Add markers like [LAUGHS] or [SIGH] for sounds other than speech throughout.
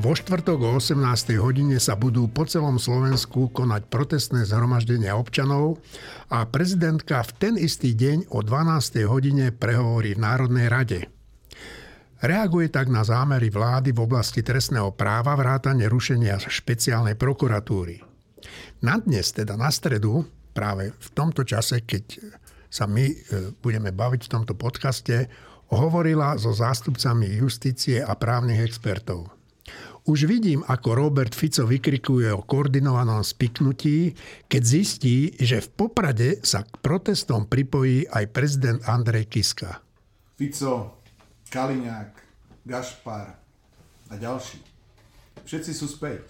Vo štvrtok o 18. hodine sa budú po celom Slovensku konať protestné zhromaždenia občanov a prezidentka v ten istý deň o 12. hodine prehovorí v Národnej rade. Reaguje tak na zámery vlády v oblasti trestného práva vrátane rušenia špeciálnej prokuratúry. Na dnes, teda na stredu, práve v tomto čase, keď sa my e, budeme baviť v tomto podcaste, hovorila so zástupcami justície a právnych expertov. Už vidím, ako Robert Fico vykrikuje o koordinovanom spiknutí, keď zistí, že v Poprade sa k protestom pripojí aj prezident Andrej Kiska. Fico, Kaliňák, Gašpar a ďalší. Všetci sú späť.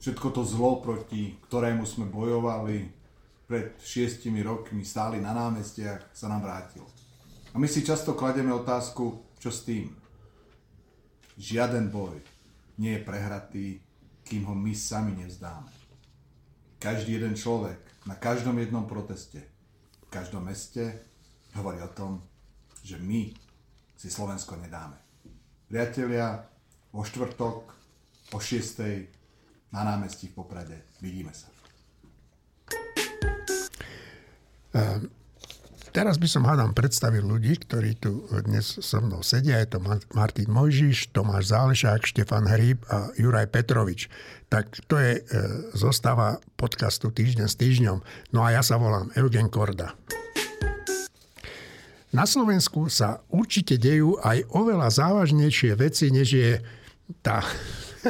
Všetko to zlo, proti ktorému sme bojovali pred šiestimi rokmi, stáli na námestiach, sa nám vrátilo. A my si často klademe otázku, čo s tým? Žiaden boj nie je prehratý, kým ho my sami nevzdáme. Každý jeden človek na každom jednom proteste, v každom meste hovorí o tom, že my si Slovensko nedáme. Priatelia, vo štvrtok o 6. na námestí v Poprade vidíme sa. Um Teraz by som hádam predstavil ľudí, ktorí tu dnes so mnou sedia. Je to Martin Mojžiš, Tomáš Zálešák, Štefan Hríb a Juraj Petrovič. Tak to je e, zostava podcastu Týždeň s týždňom. No a ja sa volám Eugen Korda. Na Slovensku sa určite dejú aj oveľa závažnejšie veci, než je tá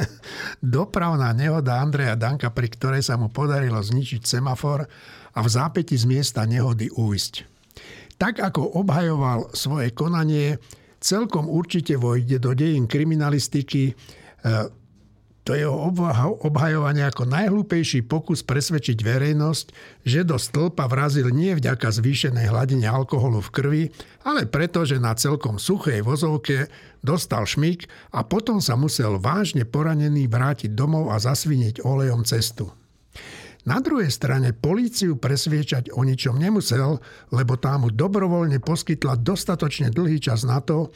[LAUGHS] dopravná nehoda Andreja Danka, pri ktorej sa mu podarilo zničiť semafor a v zápäti z miesta nehody újsť. Tak ako obhajoval svoje konanie, celkom určite vojde do dejín kriminalistiky e, to jeho obhajovanie ako najhlúpejší pokus presvedčiť verejnosť, že do stĺpa vrazil nie vďaka zvýšenej hladine alkoholu v krvi, ale preto, že na celkom suchej vozovke dostal šmik a potom sa musel vážne poranený vrátiť domov a zasviniť olejom cestu. Na druhej strane políciu presviečať o ničom nemusel, lebo tá mu dobrovoľne poskytla dostatočne dlhý čas na to,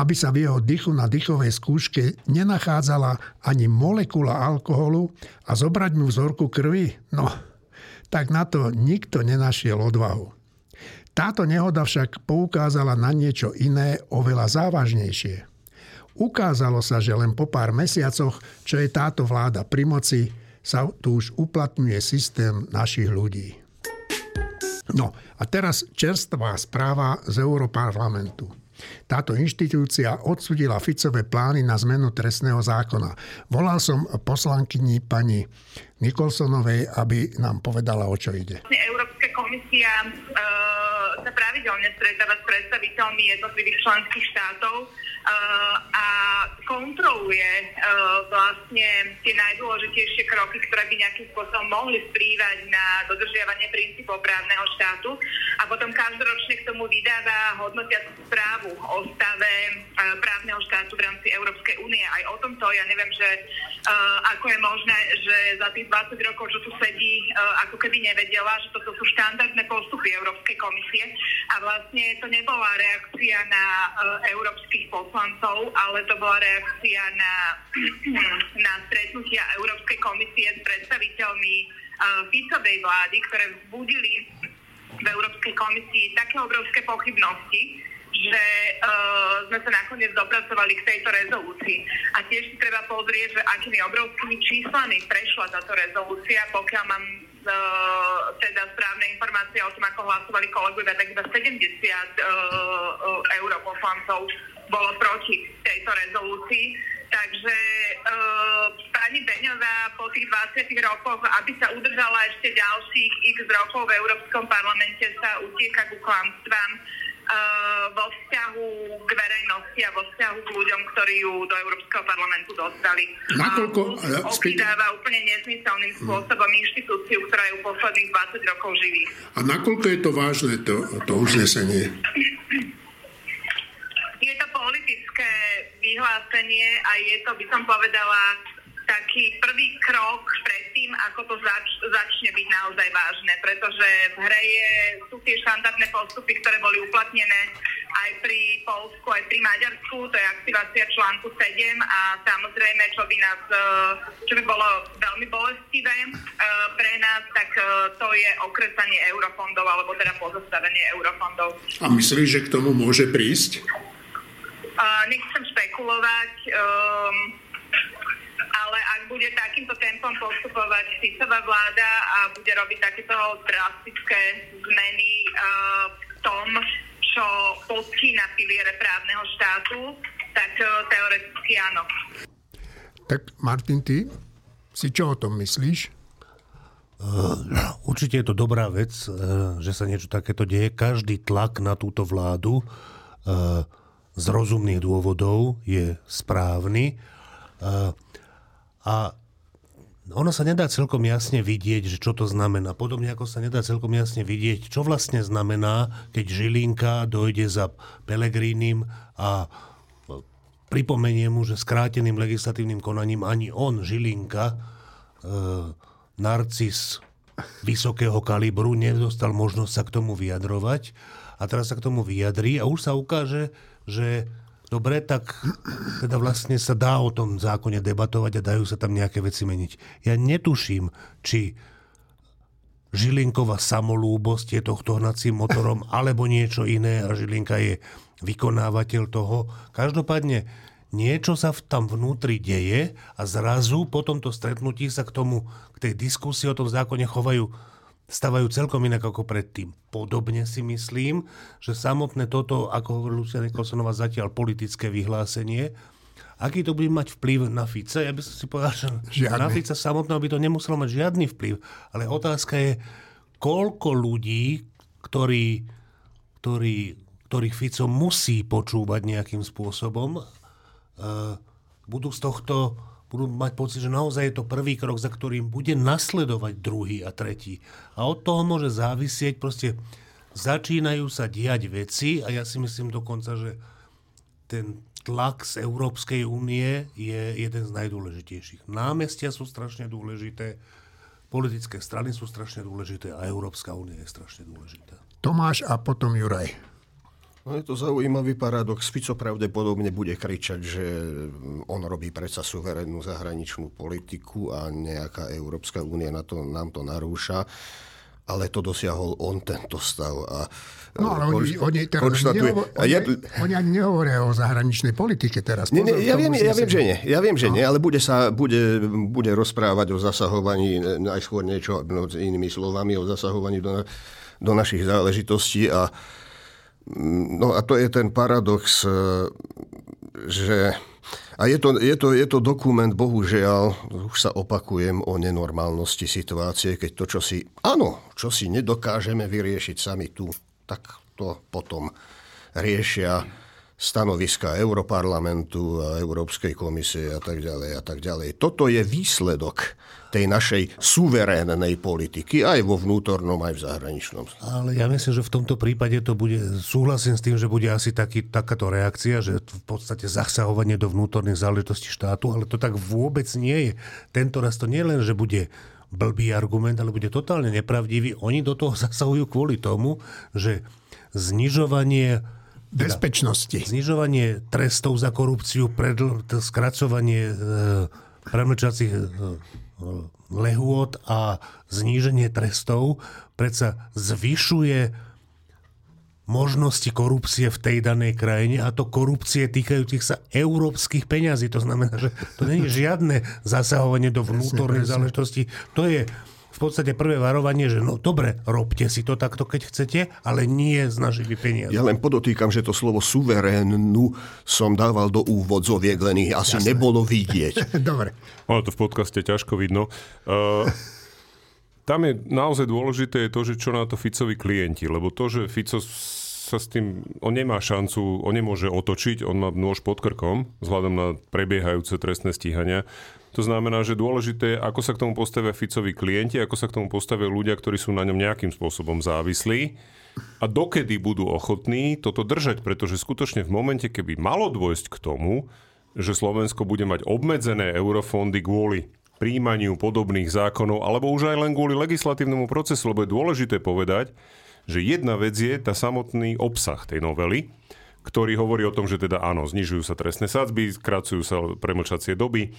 aby sa v jeho dychu na dychovej skúške nenachádzala ani molekula alkoholu a zobrať mu vzorku krvi? No, tak na to nikto nenašiel odvahu. Táto nehoda však poukázala na niečo iné, oveľa závažnejšie. Ukázalo sa, že len po pár mesiacoch, čo je táto vláda pri moci, sa tu už uplatňuje systém našich ľudí. No a teraz čerstvá správa z Európarlamentu. Táto inštitúcia odsudila Ficové plány na zmenu trestného zákona. Volal som poslankyni pani Nikolsonovej, aby nám povedala, o čo ide. Európska komisia e, sa pravidelne stretáva s predstaviteľmi jednotlivých členských štátov a kontroluje vlastne tie najdôležitejšie kroky, ktoré by nejakým spôsobom mohli vplývať na dodržiavanie princípov právneho štátu. A potom každoročne k tomu vydáva hodnotiacu správu o stave právneho štátu v rámci Európskej únie. Aj o tomto ja neviem, že ako je možné, že za tých 20 rokov, čo tu sedí, ako keby nevedela, že toto sú štandardné postupy Európskej komisie. A vlastne to nebola reakcia na európskych poslancov poslancov, ale to bola reakcia na, [CLEARS THROAT] na stretnutia Európskej komisie s predstaviteľmi uh, Ficovej vlády, ktoré vzbudili v Európskej komisii také obrovské pochybnosti, že uh, sme sa nakoniec dopracovali k tejto rezolúcii. A tiež si treba pozrieť, že akými obrovskými číslami prešla táto rezolúcia, pokiaľ mám uh, teda správne informácie o tom, ako hlasovali kolegovia, tak iba 70 uh, uh, europoslancov bolo proti tejto rezolúcii. Takže e, pani Beňová po tých 20 rokoch, aby sa udržala ešte ďalších x rokov v Európskom parlamente, sa utieka ku klamstvám e, vo vzťahu k verejnosti a vo vzťahu k ľuďom, ktorí ju do Európskeho parlamentu dostali. Nakoľko, uh, obýdáva úplne nezmyselným spôsobom inštitúciu, ktorá ju posledných 20 rokov živí. A nakoľko je to vážne, to, to uznesenie? [LAUGHS] vyhlásenie a je to, by som povedala, taký prvý krok pred tým, ako to zač- začne byť naozaj vážne, pretože v hre je, sú tie štandardné postupy, ktoré boli uplatnené aj pri Polsku, aj pri Maďarsku, to je aktivácia článku 7 a samozrejme, čo by, nás, e, čo by bolo veľmi bolestivé e, pre nás, tak e, to je okresanie eurofondov, alebo teda pozostavenie eurofondov. A myslíš, že k tomu môže prísť? Nechcem špekulovať, um, ale ak bude takýmto tempom postupovať Ficová vláda a bude robiť takéto drastické zmeny uh, v tom, čo podkýna piliere právneho štátu, tak uh, teoreticky áno. Tak Martin, ty si čo o tom myslíš? Uh, určite je to dobrá vec, uh, že sa niečo takéto deje. Každý tlak na túto vládu uh, z rozumných dôvodov je správny. A ono sa nedá celkom jasne vidieť, že čo to znamená. Podobne ako sa nedá celkom jasne vidieť, čo vlastne znamená, keď Žilinka dojde za Pelegrínim a pripomenie mu, že skráteným legislatívnym konaním ani on, Žilinka, e, narcis vysokého kalibru, nedostal možnosť sa k tomu vyjadrovať. A teraz sa k tomu vyjadrí a už sa ukáže, že dobre, tak teda vlastne sa dá o tom zákone debatovať a dajú sa tam nejaké veci meniť. Ja netuším, či Žilinková samolúbosť je tohto hnacím motorom [LAUGHS] alebo niečo iné a Žilinka je vykonávateľ toho. Každopádne niečo sa v tam vnútri deje a zrazu po tomto stretnutí sa k tomu, k tej diskusii o tom zákone chovajú stavajú celkom inak ako predtým. Podobne si myslím, že samotné toto, ako hovorí Lucia Nikolsonová, zatiaľ politické vyhlásenie, aký to bude mať vplyv na Fica, ja by som si povedal, že žiadny. na Fica samotného by to nemuselo mať žiadny vplyv, ale otázka je, koľko ľudí, ktorí, ktorí, ktorých Fico musí počúvať nejakým spôsobom, uh, budú z tohto budú mať pocit, že naozaj je to prvý krok, za ktorým bude nasledovať druhý a tretí. A od toho môže závisieť, proste začínajú sa diať veci a ja si myslím dokonca, že ten tlak z Európskej únie je jeden z najdôležitejších. Námestia sú strašne dôležité, politické strany sú strašne dôležité a Európska únia je strašne dôležitá. Tomáš a potom Juraj. No je to zaujímavý paradox. Fico pravdepodobne bude kričať, že on robí predsa suverénnu zahraničnú politiku a nejaká Európska únia na to, nám to narúša. Ale to dosiahol on tento stav. A no ale oni, oni, teraz nehovor, oni, ja, oni ani nehovoria o zahraničnej politike teraz. Pozor, nie, ja, viem, ja viem, že nie. Ja viem, že no. nie, ale bude, sa, bude, bude rozprávať o zasahovaní, najskôr niečo no, inými slovami, o zasahovaní do, do našich záležitostí a No a to je ten paradox, e, že... A je to, je, to, je to dokument, bohužiaľ, už sa opakujem o nenormálnosti situácie, keď to, čo si, áno, čo si nedokážeme vyriešiť sami tu, tak to potom riešia stanoviska Europarlamentu a Európskej komisie a tak ďalej a tak ďalej. Toto je výsledok tej našej suverénnej politiky aj vo vnútornom, aj v zahraničnom. Ale ja myslím, že v tomto prípade to bude, súhlasím s tým, že bude asi taký, takáto reakcia, že v podstate zasahovanie do vnútorných záležitostí štátu, ale to tak vôbec nie je. Tento raz to nie len, že bude blbý argument, ale bude totálne nepravdivý. Oni do toho [LAUGHS] zasahujú kvôli tomu, že znižovanie bezpečnosti. Znižovanie trestov za korupciu, predl, skracovanie e, premlčacích e, lehôd a zníženie trestov predsa zvyšuje možnosti korupcie v tej danej krajine a to korupcie týkajúcich sa európskych peňazí. To znamená, že to nie je žiadne zasahovanie do vnútorných záležitostí. To je v podstate prvé varovanie, že no dobre, robte si to takto, keď chcete, ale nie s našimi peniazmi. Ja len podotýkam, že to slovo suverénnu som dával do úvodzoviek, len ich asi Jasne. nebolo vidieť. [LAUGHS] dobre. Ono to v podcaste ťažko vidno. Uh, tam je naozaj dôležité je to, že čo na to Ficovi klienti, lebo to, že Fico sa s tým, on nemá šancu, on nemôže otočiť, on má nôž pod krkom, vzhľadom na prebiehajúce trestné stíhania. To znamená, že dôležité je, ako sa k tomu postavia Ficovi klienti, ako sa k tomu postavia ľudia, ktorí sú na ňom nejakým spôsobom závislí. A dokedy budú ochotní toto držať, pretože skutočne v momente, keby malo dôjsť k tomu, že Slovensko bude mať obmedzené eurofondy kvôli príjmaniu podobných zákonov, alebo už aj len kvôli legislatívnemu procesu, lebo je dôležité povedať, že jedna vec je tá samotný obsah tej novely, ktorý hovorí o tom, že teda áno, znižujú sa trestné sadzby, skracujú sa premlčacie doby,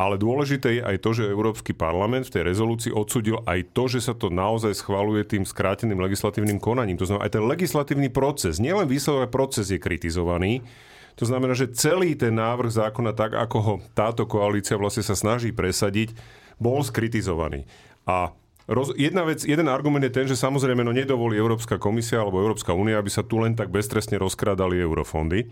ale dôležité je aj to, že Európsky parlament v tej rezolúcii odsudil aj to, že sa to naozaj schvaluje tým skráteným legislatívnym konaním. To znamená, aj ten legislatívny proces, nielen výsledný proces je kritizovaný, to znamená, že celý ten návrh zákona, tak ako ho táto koalícia vlastne sa snaží presadiť, bol skritizovaný. A Roz, jedna vec, jeden argument je ten, že samozrejme no nedovolí Európska komisia alebo Európska únia, aby sa tu len tak beztrestne rozkrádali eurofondy.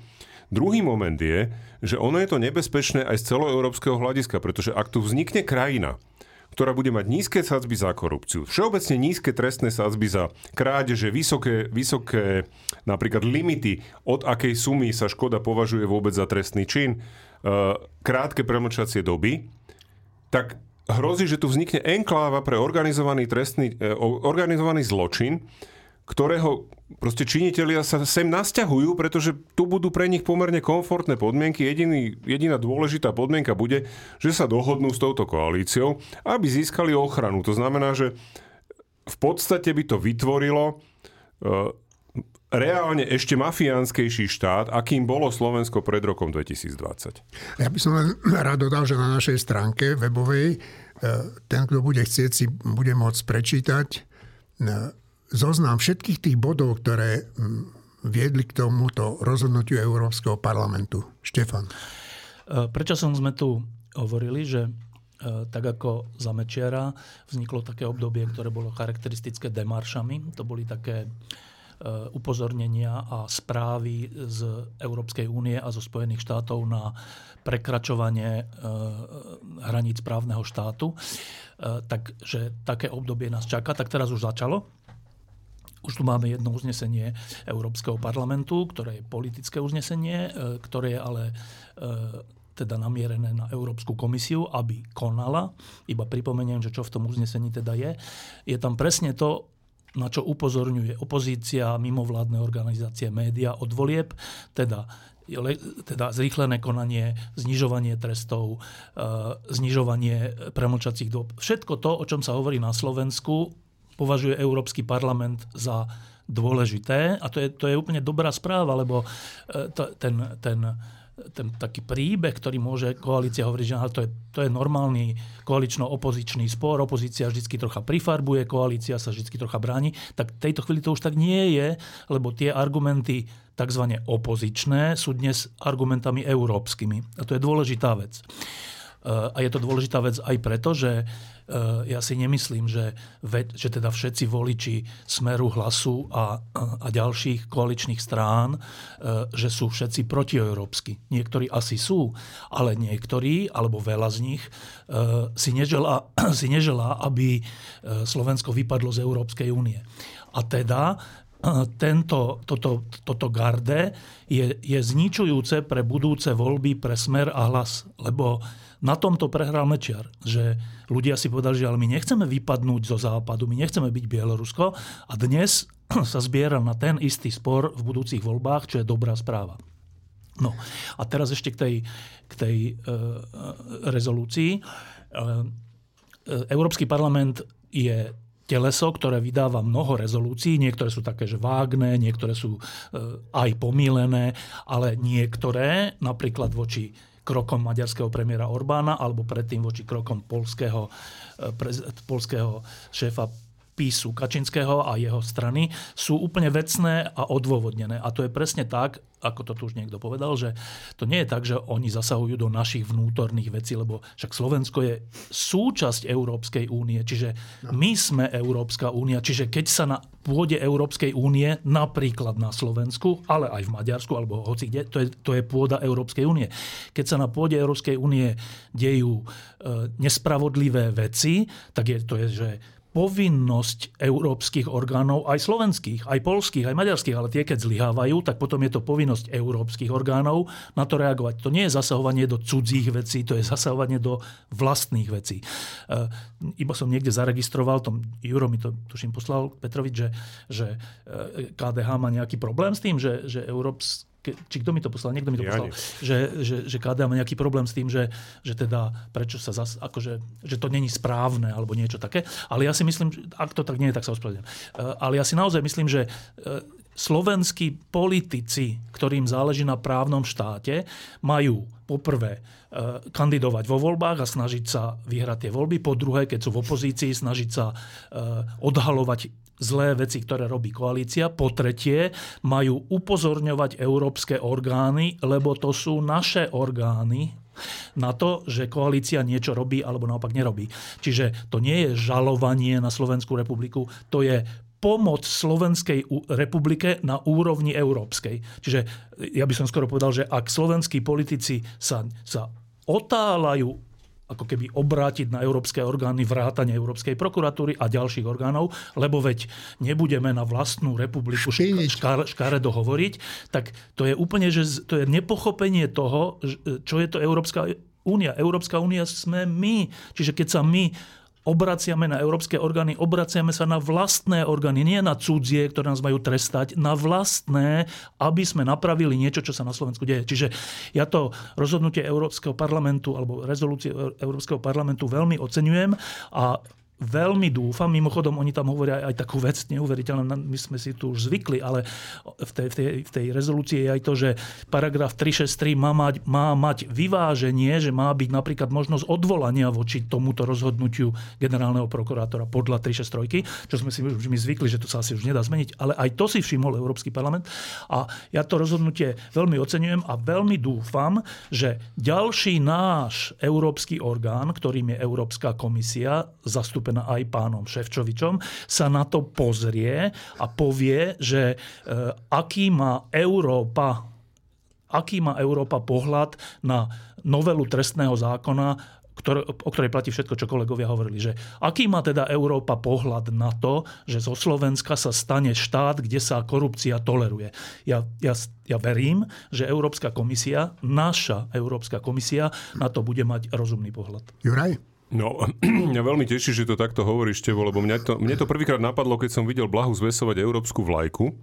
Druhý moment je, že ono je to nebezpečné aj z celoeurópskeho hľadiska, pretože ak tu vznikne krajina, ktorá bude mať nízke sadzby za korupciu, všeobecne nízke trestné sadzby za krádeže, vysoké, vysoké napríklad limity, od akej sumy sa škoda považuje vôbec za trestný čin, eh, krátke premlčacie doby, tak hrozí, že tu vznikne enkláva pre organizovaný, trestný, eh, organizovaný zločin, ktorého proste činitelia sa sem nasťahujú, pretože tu budú pre nich pomerne komfortné podmienky. Jediný, jediná dôležitá podmienka bude, že sa dohodnú s touto koalíciou, aby získali ochranu. To znamená, že v podstate by to vytvorilo uh, reálne ešte mafiánskejší štát, akým bolo Slovensko pred rokom 2020. Ja by som len rád dodal, že na našej stránke webovej e, ten, kto bude chcieť, si bude môcť prečítať e, zoznam všetkých tých bodov, ktoré mm, viedli k tomuto rozhodnutiu Európskeho parlamentu. Štefan. E, prečo som sme tu hovorili, že e, tak ako za Mečiara vzniklo také obdobie, ktoré bolo charakteristické demaršami. To boli také e, upozornenia a správy z Európskej únie a zo Spojených štátov na prekračovanie hraníc právneho štátu. Takže také obdobie nás čaká. Tak teraz už začalo. Už tu máme jedno uznesenie Európskeho parlamentu, ktoré je politické uznesenie, e, ktoré je ale e, teda namierené na Európsku komisiu, aby konala. Iba pripomeniem, že čo v tom uznesení teda je. Je tam presne to, na čo upozorňuje opozícia, mimovládne organizácie, média od volieb, teda teda zrýchlené konanie, znižovanie trestov, e, znižovanie premlčacích dob. Všetko to, o čom sa hovorí na Slovensku, považuje Európsky parlament za dôležité. A to je, to je úplne dobrá správa, lebo e, to, ten, ten, ten taký príbeh, ktorý môže koalícia hovoriť, že to je, to je normálny koalično-opozičný spor, opozícia vždy trocha prifarbuje, koalícia sa vždy trocha bráni, tak v tejto chvíli to už tak nie je, lebo tie argumenty tzv. opozičné sú dnes argumentami európskymi. A to je dôležitá vec. E, a je to dôležitá vec aj preto, že Eh, ja si nemyslím, že, že teda všetci voliči Smeru, Hlasu a, a ďalších koaličných strán, eh, že sú všetci protieurópsky. Niektorí asi sú, ale niektorí, alebo veľa z nich, eh, si neželá, [CLEARS THROAT] si neželá aby Slovensko vypadlo z Európskej únie. A teda tento, toto, toto garde je, je zničujúce pre budúce voľby pre smer a hlas. Lebo na tomto prehral Mečiar, že ľudia si povedali, že ale my nechceme vypadnúť zo západu, my nechceme byť Bielorusko a dnes [CLEARS THROAT] sa zbiera na ten istý spor v budúcich voľbách, čo je dobrá správa. No a teraz ešte k tej, k tej e, rezolúcii. E, Európsky parlament je teleso, ktoré vydáva mnoho rezolúcií. Niektoré sú také, že vágne, niektoré sú e, aj pomílené, ale niektoré, napríklad voči krokom maďarského premiéra Orbána alebo predtým voči krokom polského, eh, polského šéfa písu Kačinského a jeho strany sú úplne vecné a odôvodnené. A to je presne tak, ako to tu už niekto povedal, že to nie je tak, že oni zasahujú do našich vnútorných vecí, lebo však Slovensko je súčasť Európskej únie, čiže no. my sme Európska únia, čiže keď sa na pôde Európskej únie, napríklad na Slovensku, ale aj v Maďarsku, alebo hoci kde, to je, to je pôda Európskej únie. Keď sa na pôde Európskej únie dejú e, nespravodlivé veci, tak je, to je, že povinnosť európskych orgánov, aj slovenských, aj polských, aj maďarských, ale tie, keď zlyhávajú, tak potom je to povinnosť európskych orgánov na to reagovať. To nie je zasahovanie do cudzích vecí, to je zasahovanie do vlastných vecí. E, iba som niekde zaregistroval, tom Juro mi to tuším poslal Petrovič, že, že e, KDH má nejaký problém s tým, že, že Európs, či kto mi to poslal, niekto mi to poslal, že, že, že KDA má nejaký problém s tým, že, že teda prečo sa zas, akože, že to není správne alebo niečo také. Ale ja si myslím, ak to tak nie je, tak sa ospravedlňujem. Eh, ale ja si naozaj myslím, že eh, slovenskí politici, ktorým záleží na právnom štáte, majú poprvé e, kandidovať vo voľbách a snažiť sa vyhrať tie voľby. Po druhé, keď sú v opozícii, snažiť sa odhalovať zlé veci, ktoré robí koalícia. Po tretie, majú upozorňovať európske orgány, lebo to sú naše orgány, na to, že koalícia niečo robí alebo naopak nerobí. Čiže to nie je žalovanie na Slovenskú republiku, to je pomoc Slovenskej republike na úrovni európskej. Čiže ja by som skoro povedal, že ak slovenskí politici sa, sa otáľajú ako keby obrátiť na európske orgány vrátane Európskej prokuratúry a ďalších orgánov, lebo veď nebudeme na vlastnú republiku škár, škáredo hovoriť, tak to je úplne, že to je nepochopenie toho, čo je to Európska únia. Európska únia sme my. Čiže keď sa my obraciame na európske orgány, obraciame sa na vlastné orgány, nie na cudzie, ktoré nás majú trestať, na vlastné, aby sme napravili niečo, čo sa na Slovensku deje. Čiže ja to rozhodnutie Európskeho parlamentu alebo rezolúcie Európskeho parlamentu veľmi oceňujem a veľmi dúfam, mimochodom oni tam hovoria aj takú vec neuveriteľnú, my sme si tu už zvykli, ale v tej, v tej, v tej rezolúcii je aj to, že paragraf 363 má mať, má mať vyváženie, že má byť napríklad možnosť odvolania voči tomuto rozhodnutiu generálneho prokurátora podľa 363, čo sme si už my zvykli, že to sa asi už nedá zmeniť, ale aj to si všimol Európsky parlament. A ja to rozhodnutie veľmi oceňujem a veľmi dúfam, že ďalší náš európsky orgán, ktorým je Európska komisia, zastúpená zastúpená aj pánom Ševčovičom, sa na to pozrie a povie, že e, aký má Európa aký má Európa pohľad na novelu trestného zákona, ktoré, o ktorej platí všetko, čo kolegovia hovorili. Že aký má teda Európa pohľad na to, že zo Slovenska sa stane štát, kde sa korupcia toleruje. Ja, ja, ja verím, že Európska komisia, naša Európska komisia, na to bude mať rozumný pohľad. Juraj? No, [CLEARS THROAT] mňa veľmi teší, že to takto hovoríš, Tevo, lebo mňa to, mne to prvýkrát napadlo, keď som videl Blahu zvesovať európsku vlajku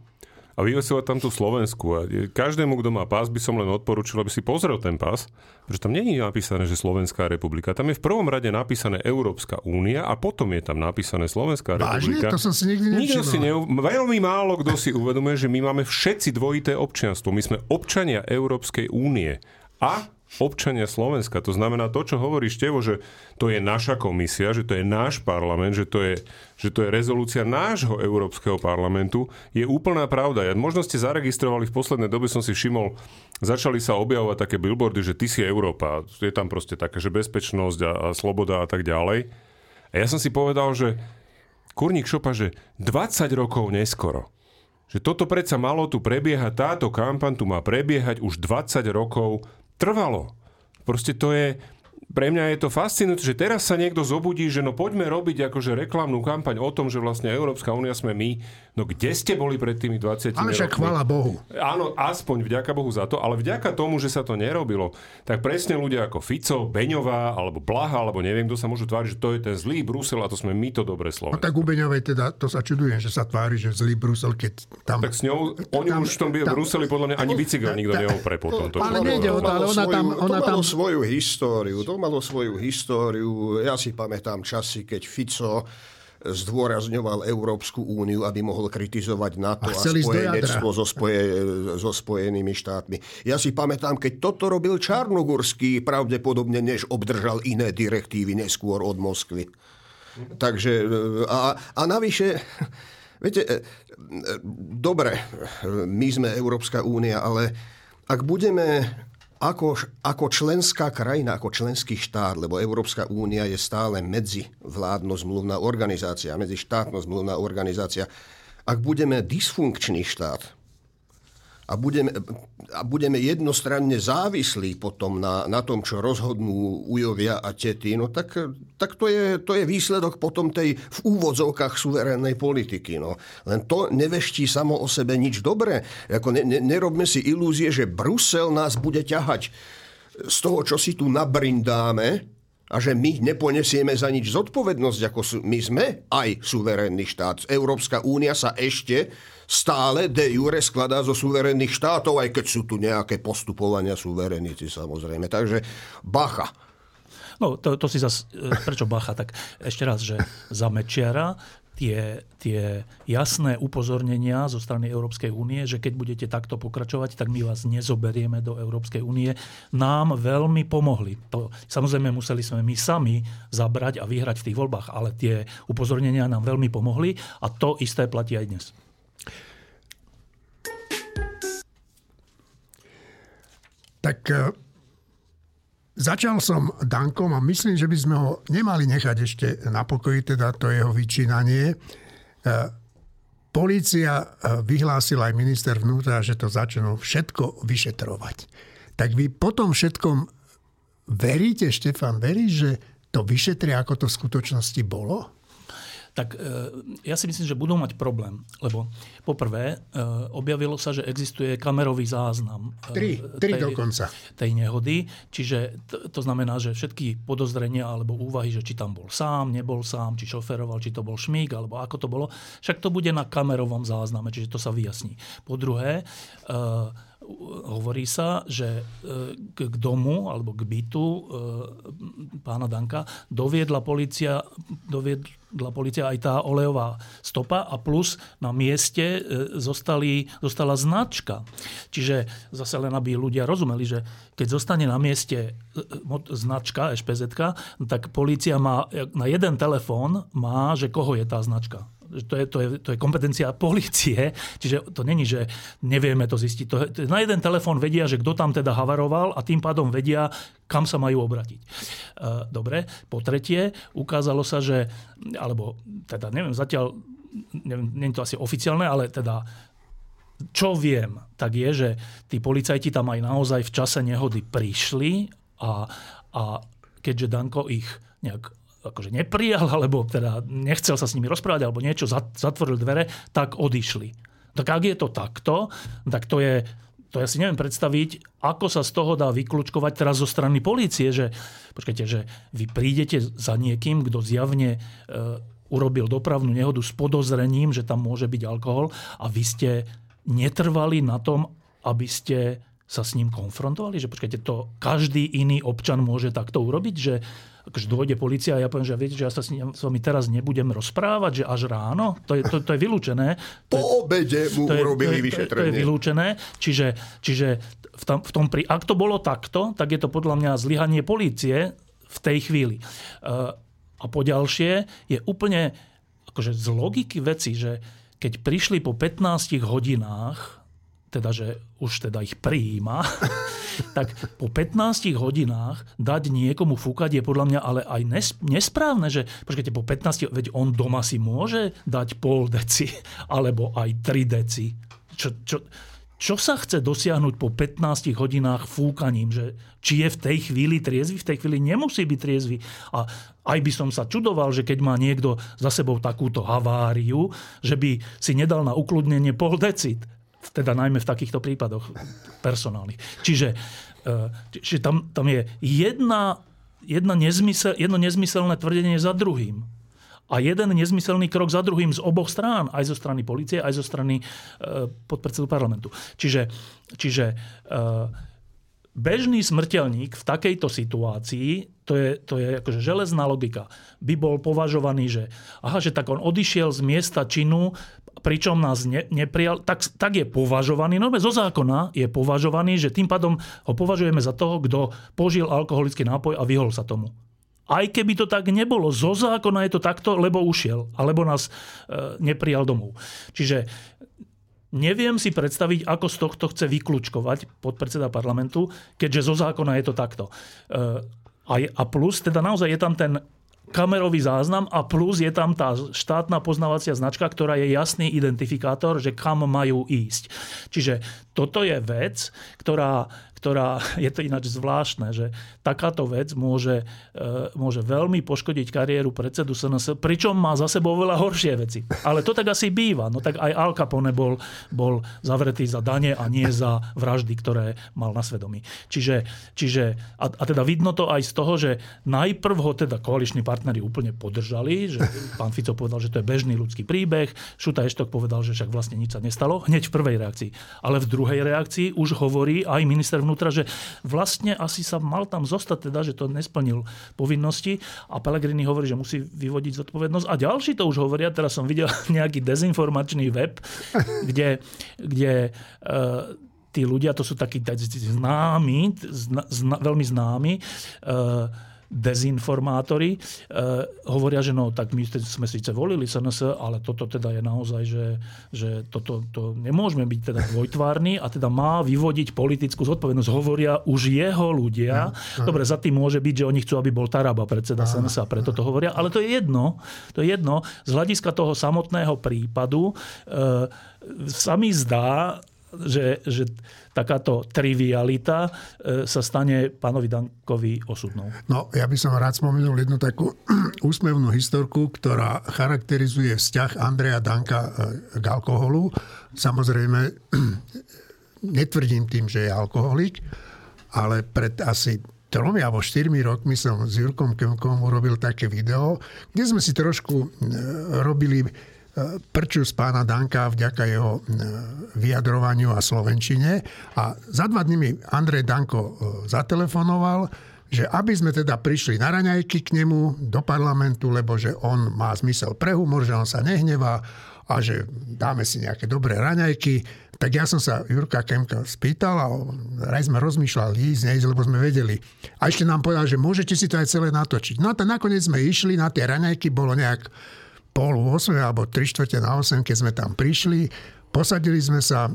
a vyvesovať tam tú Slovensku. A každému, kto má pás, by som len odporúčil, aby si pozrel ten pás, pretože tam nie je napísané, že Slovenská republika. Tam je v prvom rade napísané Európska únia a potom je tam napísané Slovenská Vážne? republika. To som si nikdy Nikto si neuv... Veľmi málo kto si uvedomuje, že my máme všetci dvojité občianstvo. My sme občania Európskej únie. A občania Slovenska. To znamená to, čo hovoríš Tevo, že to je naša komisia, že to je náš parlament, že to je, že to je rezolúcia nášho Európskeho parlamentu, je úplná pravda. Ja, možno ste zaregistrovali, v poslednej dobe som si všimol, začali sa objavovať také billboardy, že ty si Európa. Je tam proste také, že bezpečnosť a, a sloboda a tak ďalej. A ja som si povedal, že kurník šopa, že 20 rokov neskoro, že toto predsa malo tu prebiehať, táto kampaň tu má prebiehať už 20 rokov trvalo. Proste to je, pre mňa je to fascinujúce, že teraz sa niekto zobudí, že no poďme robiť akože reklamnú kampaň o tom, že vlastne Európska únia sme my. No kde ste boli pred tými 20 Ale však chvála Bohu. Áno, aspoň vďaka Bohu za to, ale vďaka tomu, že sa to nerobilo, tak presne ľudia ako Fico, Beňová, alebo Blaha, alebo neviem, kto sa môžu tváriť, že to je ten zlý Brusel a to sme my to dobre Slovensko. No tak u Beňovej teda, to sa čudujem, že sa tvári, že zlý Brusel, keď tam... Tak s ňou, oni tam, už v tom tam, Bruseli podľa mňa ani bicykel nikto neopre potom. To ale nejde o to, ale ona tam... Ona to malo svoju históriu, to malo svoju históriu. Ja si pamätám časy, keď Fico zdôrazňoval Európsku úniu, aby mohol kritizovať NATO a, a spojenectvo so, spoje, so Spojenými štátmi. Ja si pamätám, keď toto robil Čarnogurský, pravdepodobne než obdržal iné direktívy neskôr od Moskvy. Takže, a, a navyše, [LAUGHS] viete, e, e, dobre, my sme Európska únia, ale ak budeme ako, ako členská krajina, ako členský štát, lebo Európska únia je stále medzivládno zmluvná organizácia, medzištátno zmluvná organizácia, ak budeme dysfunkčný štát, a budeme, a budeme jednostranne závislí potom na, na tom, čo rozhodnú ujovia a tety, no tak, tak to, je, to je výsledok potom tej v úvodzovkách suverénnej politiky. No. Len to neveští samo o sebe nič dobré. Ako ne, ne, nerobme si ilúzie, že Brusel nás bude ťahať z toho, čo si tu nabrindáme, a že my neponesieme za nič zodpovednosť, ako sú, my sme aj suverénny štát. Európska únia sa ešte stále de jure skladá zo suverénnych štátov, aj keď sú tu nejaké postupovania suverenity samozrejme. Takže bacha. No, to, to si zase, prečo bacha? Tak ešte raz, že za Mečiara tie, tie jasné upozornenia zo strany Európskej únie, že keď budete takto pokračovať, tak my vás nezoberieme do Európskej únie, nám veľmi pomohli. To, samozrejme museli sme my sami zabrať a vyhrať v tých voľbách, ale tie upozornenia nám veľmi pomohli a to isté platí aj dnes. Tak e, začal som Dankom a myslím, že by sme ho nemali nechať ešte na pokoji, teda to jeho vyčínanie. E, polícia e, vyhlásila aj minister vnútra, že to začnú všetko vyšetrovať. Tak vy potom všetkom veríte, Štefan, veríš, že to vyšetria, ako to v skutočnosti bolo? Tak e, ja si myslím, že budú mať problém. Lebo poprvé, e, objavilo sa, že existuje kamerový záznam. E, tri, tri tej, dokonca. Tej nehody. Čiže to, to znamená, že všetky podozrenia alebo úvahy, že či tam bol sám, nebol sám, či šoferoval, či to bol šmík, alebo ako to bolo, však to bude na kamerovom zázname, čiže to sa vyjasní. Po druhé, hovorí sa, že e, k domu alebo k bytu e, pána Danka doviedla policia, doviedla policia aj tá olejová stopa a plus na mieste e, zostali, zostala značka. Čiže zase len aby ľudia rozumeli, že keď zostane na mieste značka, špz tak policia má na jeden telefón má, že koho je tá značka to je, to, je, to je kompetencia policie, čiže to není, že nevieme to zistiť. To, to, na jeden telefón vedia, že kto tam teda havaroval a tým pádom vedia, kam sa majú obratiť. E, dobre, po tretie, ukázalo sa, že, alebo teda neviem, zatiaľ, neviem, nie je to asi oficiálne, ale teda čo viem, tak je, že tí policajti tam aj naozaj v čase nehody prišli a, a keďže Danko ich nejak akože neprijal, [LAUGHS] alebo teda nechcel sa s nimi rozprávať, alebo niečo, zatvoril dvere, tak odišli. Tak ak je to takto, tak to je, to ja si neviem predstaviť, ako sa z toho dá vyklúčkovať teraz zo strany polície, že, počkajte, že vy prídete za niekým, kto zjavne e, urobil dopravnú nehodu s podozrením, že tam môže byť alkohol a vy ste netrvali na tom, aby ste sa s ním konfrontovali? Že počkajte, to každý iný občan môže takto urobiť? Že akože dôjde policia a ja poviem, že viete, že ja sa s, ním, s vami teraz nebudem rozprávať, že až ráno? To je, to, to je vylúčené. To po je, obede mu to je, urobili to je, vyšetrenie. To je, to je vylúčené. Čiže, čiže v tom, v tom pri, ak to bolo takto, tak je to podľa mňa zlyhanie polície v tej chvíli. Uh, a po ďalšie je úplne akože z logiky veci, že keď prišli po 15 hodinách teda, že už teda ich prijíma, [LAUGHS] tak po 15 hodinách dať niekomu fúkať je podľa mňa ale aj nesprávne, že počkajte, po 15, veď on doma si môže dať pol deci, [LAUGHS] alebo aj 3 deci. Čo, čo, čo sa chce dosiahnuť po 15 hodinách fúkaním? Že, či je v tej chvíli triezvy? V tej chvíli nemusí byť triezvy. A aj by som sa čudoval, že keď má niekto za sebou takúto haváriu, že by si nedal na ukludnenie pol decit teda najmä v takýchto prípadoch personálnych. Čiže, e, čiže tam, tam je jedna, jedna nezmysel, jedno nezmyselné tvrdenie za druhým. A jeden nezmyselný krok za druhým z oboch strán, aj zo strany policie, aj zo strany e, podpredsedu parlamentu. Čiže, čiže e, bežný smrteľník v takejto situácii, to je, to je akože železná logika, by bol považovaný, že aha, že tak on odišiel z miesta činu, pričom nás ne, neprijal, tak, tak je považovaný, no zo zákona je považovaný, že tým pádom ho považujeme za toho, kto požil alkoholický nápoj a vyhol sa tomu. Aj keby to tak nebolo, zo zákona je to takto, lebo ušiel, alebo nás e, neprijal domov. Čiže neviem si predstaviť, ako z tohto chce vyklúčkovať podpredseda parlamentu, keďže zo zákona je to takto. E, a plus, teda naozaj je tam ten kamerový záznam a plus je tam tá štátna poznávacia značka, ktorá je jasný identifikátor, že kam majú ísť. Čiže toto je vec, ktorá ktorá [LAUGHS] je to ináč zvláštne, že takáto vec môže, e, môže veľmi poškodiť kariéru predsedu SNS, pričom má za sebou veľa horšie veci. Ale to tak asi býva. No tak aj Al Capone bol, bol zavretý za dane a nie za vraždy, ktoré mal na svedomí. Čiže, čiže a, a teda vidno to aj z toho, že najprv ho teda koaliční partneri úplne podržali, že pán Fico povedal, že to je bežný ľudský príbeh, Šuta Eštok povedal, že však vlastne nič sa nestalo, hneď v prvej reakcii. Ale v druhej reakcii už hovorí aj minister vnútra, že vlastne asi sa mal tam zostať, teda, že to nesplnil povinnosti a Pellegrini hovorí, že musí vyvodiť zodpovednosť. A ďalší to už hovoria, teraz som videl [LAUGHS] nejaký dezinformačný web, kde, kde uh, tí ľudia, to sú takí známi, zna, zna, veľmi známi, uh, dezinformátori e, hovoria, že no, tak my sme síce volili SNS, ale toto teda je naozaj, že, že toto to nemôžeme byť teda dvojtvárni a teda má vyvodiť politickú zodpovednosť. Hovoria už jeho ľudia. Dobre, za tým môže byť, že oni chcú, aby bol Taraba predseda SNS a preto to hovoria, ale to je jedno. To je jedno. Z hľadiska toho samotného prípadu e, sa mi zdá, že, že takáto trivialita e, sa stane pánovi Dankovi osudnou. No, ja by som rád spomenul jednu takú [CLEARS THROAT] úsmevnú historku, ktorá charakterizuje vzťah Andreja Danka e, k alkoholu. Samozrejme, [CLEARS THROAT] netvrdím tým, že je alkoholik, ale pred asi tromi alebo štyrmi rokmi som s Jurkom Kemkom urobil také video, kde sme si trošku e, robili prču z pána Danka vďaka jeho vyjadrovaniu a slovenčine. A za dva dní mi Andrej Danko e, zatelefonoval, že aby sme teda prišli na raňajky k nemu do parlamentu, lebo že on má zmysel pre humor, že on sa nehnevá a že dáme si nejaké dobré raňajky. Tak ja som sa Jurka Kemka spýtal a aj sme rozmýšľali ísť, neísť, lebo sme vedeli. A ešte nám povedal, že môžete si to aj celé natočiť. No a nakoniec sme išli na tie raňajky, bolo nejak pol 8 alebo 3 čtvrte na 8, keď sme tam prišli, posadili sme sa,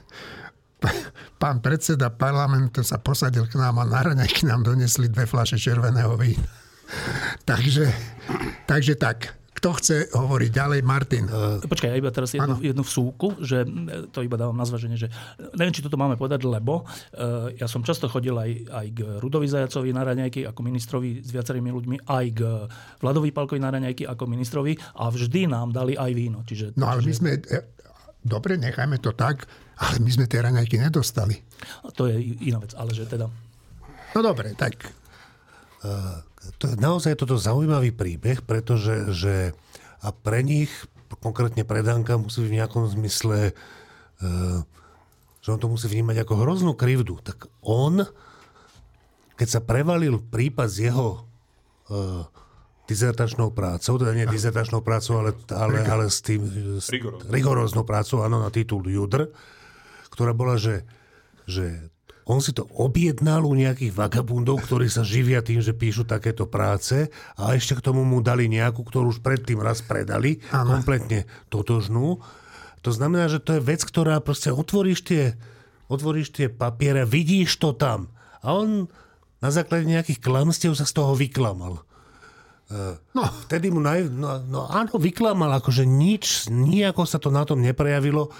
[LAUGHS] pán predseda parlamentu sa posadil k nám a na raňajky nám donesli dve fľaše červeného vína. [LAUGHS] takže, takže tak. Kto chce hovoriť ďalej? Martin. Uh, Počkaj, ja iba teraz jednu, jednu vsúku, že e, to iba dávam na zvaženie, že neviem, či toto máme povedať, lebo uh, ja som často chodil aj, aj k Rudovi Zajacovi na raňajky ako ministrovi s viacerými ľuďmi, aj k Vladovi Palkovi na raňajky ako ministrovi a vždy nám dali aj víno. Čiže, no ale my sme, dobre, nechajme to tak, ale my sme tie raňajky nedostali. To je iná vec, ale že teda... No dobre, tak... Uh, to je naozaj toto zaujímavý príbeh, pretože že, a pre nich, konkrétne pre Danka, musí v nejakom zmysle, e, že on to musí vnímať ako hroznú krivdu. Tak on, keď sa prevalil prípad s jeho e, dizertačnou prácou, teda nie dizertačnou prácou, ale, ale, ale s tým s rigoróznou prácou, áno, na titul Judr, ktorá bola, že, že on si to objednal u nejakých vagabundov, ktorí sa živia tým, že píšu takéto práce a ešte k tomu mu dali nejakú, ktorú už predtým raz predali, ano. kompletne totožnú. To znamená, že to je vec, ktorá proste otvoríš tie, otvoríš tie papiere, vidíš to tam. A on na základe nejakých klamstiev sa z toho vyklamal. No. Vtedy mu naj... No, no áno, vyklamal, akože nič, nejako sa to na tom neprejavilo.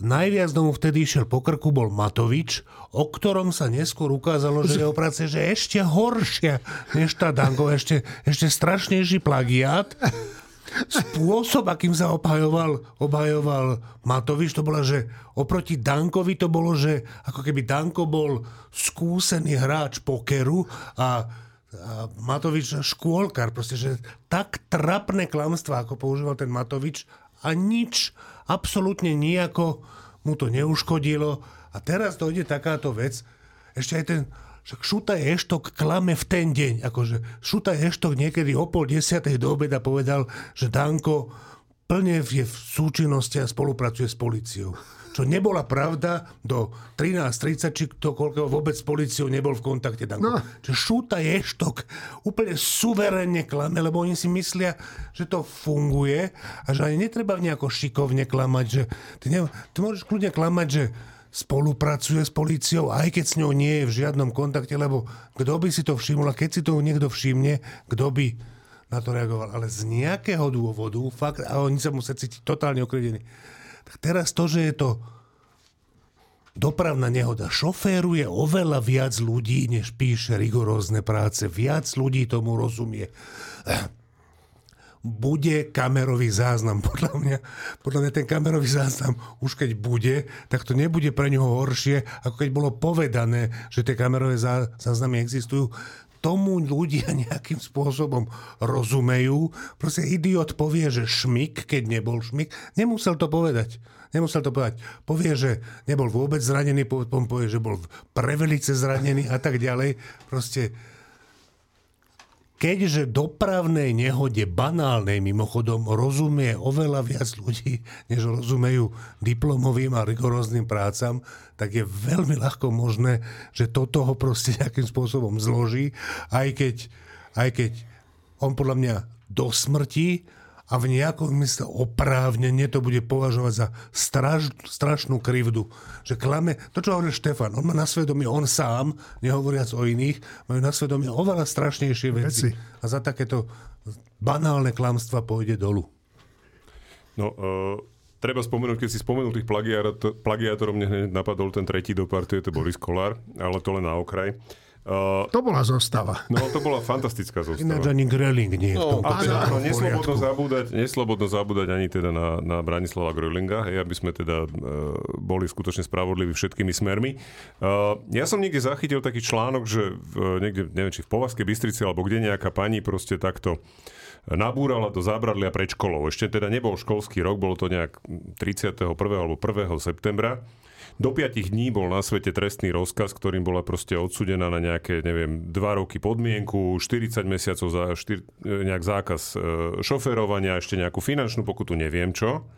Najviac domu vtedy išiel po krku bol Matovič, o ktorom sa neskôr ukázalo, že jeho práce že ešte horšia než tá Danko, ešte, ešte strašnejší plagiát. Spôsob, akým sa obhajoval, obhajoval Matovič, to bola, že oproti Dankovi to bolo, že ako keby Danko bol skúsený hráč pokeru a Matovič škôlkar, proste, že tak trapné klamstvá, ako používal ten Matovič a nič, absolútne nejako mu to neuškodilo. A teraz dojde takáto vec, ešte aj ten, však Šuta Eštok klame v ten deň. Akože Šuta Eštok niekedy o pol desiatej do obeda povedal, že Danko plne je v súčinnosti a spolupracuje s policiou čo nebola pravda do 13.30, či to koľko vôbec s policiou nebol v kontakte. Danko. No. Čiže šúta je štok úplne suverénne klame, lebo oni si myslia, že to funguje a že ani netreba nejako šikovne klamať, že ty, ne, ty môžeš kľudne klamať, že spolupracuje s políciou, aj keď s ňou nie je v žiadnom kontakte, lebo kto by si to všimol a keď si to niekto všimne, kto by na to reagoval. Ale z nejakého dôvodu, fakt, a oni sa musia cítiť totálne okredení tak teraz to, že je to dopravná nehoda šoféruje oveľa viac ľudí, než píše rigorózne práce. Viac ľudí tomu rozumie. Bude kamerový záznam. [LAUGHS] Podľa mňa, podľa mňa ten kamerový záznam už keď bude, tak to nebude pre neho horšie, ako keď bolo povedané, že tie kamerové záznamy existujú tomu ľudia [LAUGHS] nejakým spôsobom rozumejú. Proste idiot povie, že šmik, keď nebol šmik. Nemusel to povedať. Nemusel to povedať. Povie, že nebol vôbec zranený, potom povie, že bol prevelice zranený a tak ďalej. Proste keďže dopravnej nehode, banálnej mimochodom, rozumie oveľa viac ľudí, než rozumejú diplomovým a rigoróznym prácam, tak je veľmi ľahko možné, že toto ho proste nejakým spôsobom zloží, aj keď, aj keď on podľa mňa do smrti a v nejakom mysle oprávnenie to bude považovať za straž, strašnú krivdu. Že klame, to čo hovorí Štefan, on má na svedomí, on sám, nehovoriac o iných, majú na svedomí oveľa strašnejšie veci. veci. A za takéto banálne klamstva pôjde dolu. No, uh, treba spomenúť, keď si spomenul tých plagiátorov, mne napadol ten tretí do partie, to Boris Kolár, ale to len na okraj. Uh, to bola zostava. No, to bola fantastická zostava. Ináč ani Greling nie je no, v tomto áno, neslobodno zabúdať, neslobodno zabúdať ani teda na, na Branislava Grelinga, hej, aby sme teda uh, boli skutočne spravodliví všetkými smermi. Uh, ja som niekde zachytil taký článok, že v, niekde, neviem, či v Povazkej Bystrici, alebo kde nejaká pani proste takto nabúrala do zábradlia pred školou. Ešte teda nebol školský rok, bolo to nejak 31. alebo 1. septembra do 5 dní bol na svete trestný rozkaz, ktorým bola proste odsudená na nejaké, neviem, 2 roky podmienku, 40 mesiacov za štyr, e, nejak zákaz e, šoférovania, ešte nejakú finančnú pokutu, neviem čo.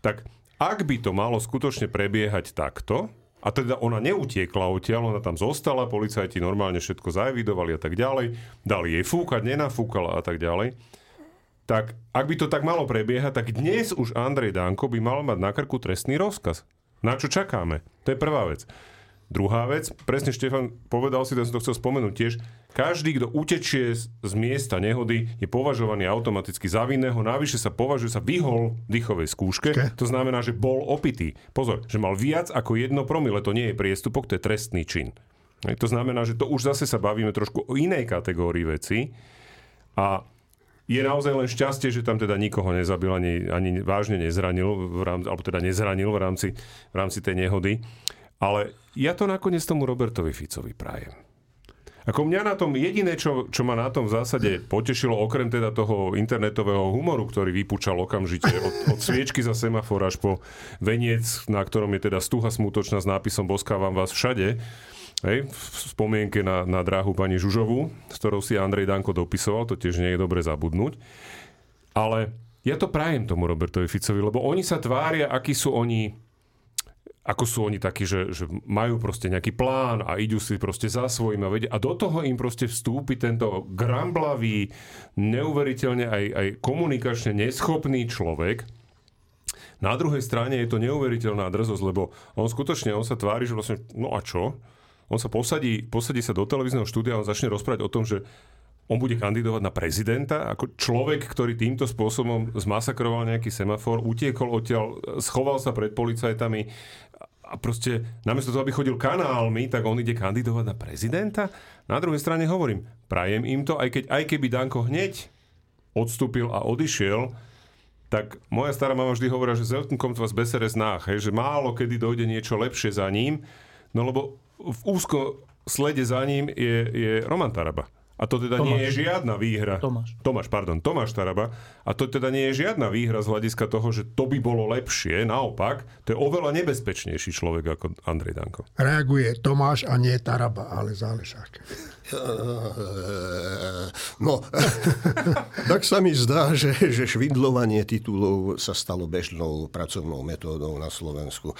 Tak ak by to malo skutočne prebiehať takto, a teda ona neutiekla odtiaľ, ona tam zostala, policajti normálne všetko zaevidovali a tak ďalej, dali jej fúkať, nenafúkala a tak ďalej, tak ak by to tak malo prebiehať, tak dnes už Andrej Danko by mal mať na krku trestný rozkaz. Na čo čakáme? To je prvá vec. Druhá vec, presne Štefan povedal si, to som to chcel spomenúť tiež, každý, kto utečie z miesta nehody, je považovaný automaticky za vinného, navyše sa považuje, sa vyhol dýchovej skúške, okay. to znamená, že bol opitý. Pozor, že mal viac ako jedno promile, to nie je priestupok, to je trestný čin. To znamená, že to už zase sa bavíme trošku o inej kategórii veci a je naozaj len šťastie, že tam teda nikoho nezabil ani, ani vážne nezranil, v rámci, alebo teda nezranil v rámci, v rámci tej nehody. Ale ja to nakoniec tomu Robertovi Ficovi prajem. Ako mňa na tom jediné, čo, čo ma na tom v zásade potešilo, okrem teda toho internetového humoru, ktorý vypúčal okamžite od, od sviečky za semafor až po veniec, na ktorom je teda stuha smutočná s nápisom Boskávam vás všade, Hej, v spomienke na, na dráhu pani Žužovu, s ktorou si Andrej Danko dopisoval, to tiež nie je dobre zabudnúť. Ale ja to prajem tomu Robertovi Ficovi, lebo oni sa tvária, akí sú oni, ako sú oni takí, že, že majú proste nejaký plán a idú si proste za svojím a vedia. A do toho im proste vstúpi tento gramblavý, neuveriteľne aj, aj komunikačne neschopný človek, na druhej strane je to neuveriteľná drzosť, lebo on skutočne, on sa tvári, že vlastne, no a čo? On sa posadí, posadí sa do televízneho štúdia a on začne rozprávať o tom, že on bude kandidovať na prezidenta ako človek, ktorý týmto spôsobom zmasakroval nejaký semafor, utiekol odtiaľ, schoval sa pred policajtami a proste namiesto toho, aby chodil kanálmi, tak on ide kandidovať na prezidenta. Na druhej strane hovorím, prajem im to, aj, keď, aj keby Danko hneď odstúpil a odišiel, tak moja stará mama vždy hovorila, že Zelten kommt was besseres nach, hej, že málo kedy dojde niečo lepšie za ním, no lebo v úzko slede za ním je, je Roman Taraba. A to teda Tomáš. nie je žiadna výhra. Tomáš. Tomáš, pardon, Tomáš Taraba. A to teda nie je žiadna výhra z hľadiska toho, že to by bolo lepšie. Naopak, to je oveľa nebezpečnejší človek ako Andrej Danko. Reaguje Tomáš a nie Taraba, ale Zálešák. No, [LAUGHS] tak sa mi zdá, že, že švindlovanie titulov sa stalo bežnou pracovnou metódou na Slovensku.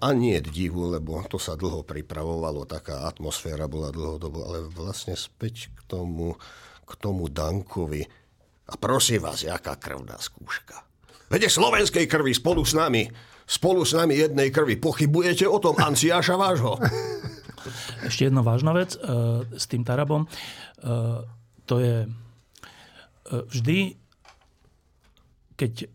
A nie divu, lebo to sa dlho pripravovalo, taká atmosféra bola dlhodobo, ale vlastne späť k tomu, k tomu Dankovi. A prosím vás, jaká krvná skúška. Vede slovenskej krvi spolu s nami, spolu s nami jednej krvi. Pochybujete o tom Anciáša vášho? [LAUGHS] Ešte jedna vážna vec e, s tým Tarabom. E, to je e, vždy, keď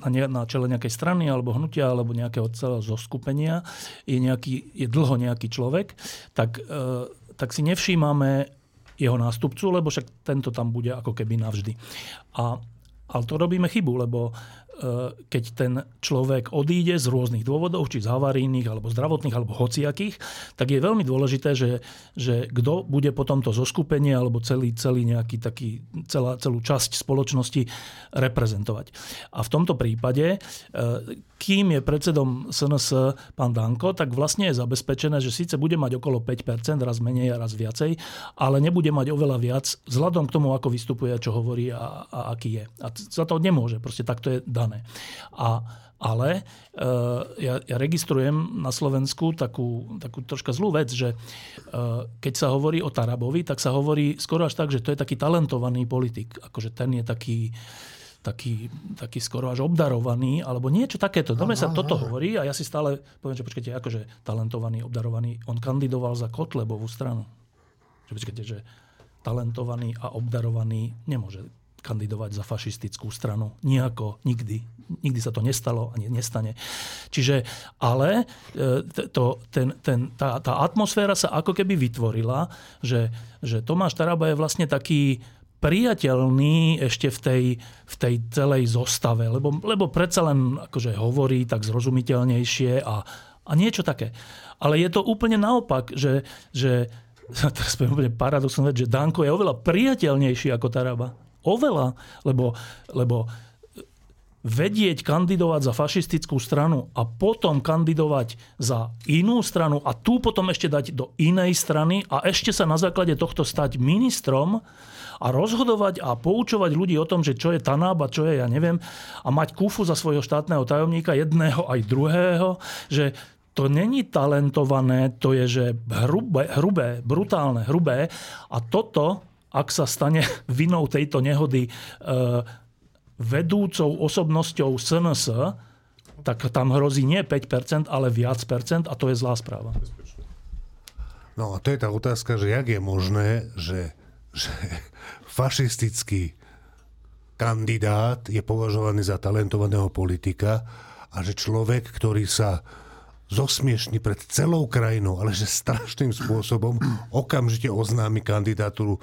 na, ne, na čele nejakej strany alebo hnutia alebo nejakého celého zoskupenia je, nejaký, je dlho nejaký človek, tak, e, tak si nevšímame jeho nástupcu, lebo však tento tam bude ako keby navždy. A, ale to robíme chybu, lebo keď ten človek odíde z rôznych dôvodov, či z havarijných, alebo zdravotných, alebo hociakých, tak je veľmi dôležité, že, že kto bude potom to zoskupenie alebo celý, celý nejaký taký, celá, celú časť spoločnosti reprezentovať. A v tomto prípade, e, kým je predsedom SNS pán Danko, tak vlastne je zabezpečené, že síce bude mať okolo 5%, raz menej a raz viacej, ale nebude mať oveľa viac vzhľadom k tomu, ako vystupuje, čo hovorí a, a aký je. A za to nemôže, proste takto je dané. A, ale e, ja, ja registrujem na Slovensku takú, takú troška zlú vec, že e, keď sa hovorí o Tarabovi, tak sa hovorí skoro až tak, že to je taký talentovaný politik. Akože ten je taký, taký, taký skoro až obdarovaný, alebo niečo takéto. Dobre sa toto hovorí a ja si stále poviem, že počkajte, akože talentovaný, obdarovaný, on kandidoval za Kotlebovú stranu. Že počkajte, že talentovaný a obdarovaný nemôže kandidovať za fašistickú stranu. Nijako, nikdy. Nikdy sa to nestalo a nestane. Čiže, ale e, to, ten, ten, tá, tá atmosféra sa ako keby vytvorila, že, že Tomáš Taraba je vlastne taký priateľný ešte v tej, v tej celej zostave, lebo, lebo predsa len akože hovorí tak zrozumiteľnejšie a, a niečo také. Ale je to úplne naopak, že, že [LAUGHS] teraz poviem úplne paradoxnú že Danko je oveľa priateľnejší ako Taraba. Oveľa, lebo, lebo vedieť kandidovať za fašistickú stranu a potom kandidovať za inú stranu a tu potom ešte dať do inej strany a ešte sa na základe tohto stať ministrom a rozhodovať a poučovať ľudí o tom, že čo je Tanáb a čo je, ja neviem, a mať kufu za svojho štátneho tajomníka, jedného aj druhého, že to není talentované, to je, že hrubé, hrubé brutálne, hrubé. A toto ak sa stane [LAUGHS] vinou tejto nehody e, vedúcou osobnosťou SNS, tak tam hrozí nie 5%, ale viac percent a to je zlá správa. No a to je tá otázka, že jak je možné, že, že [LAUGHS] fašistický kandidát je považovaný za talentovaného politika a že človek, ktorý sa zosmiešni pred celou krajinou, ale že strašným spôsobom okamžite oznámi kandidatúru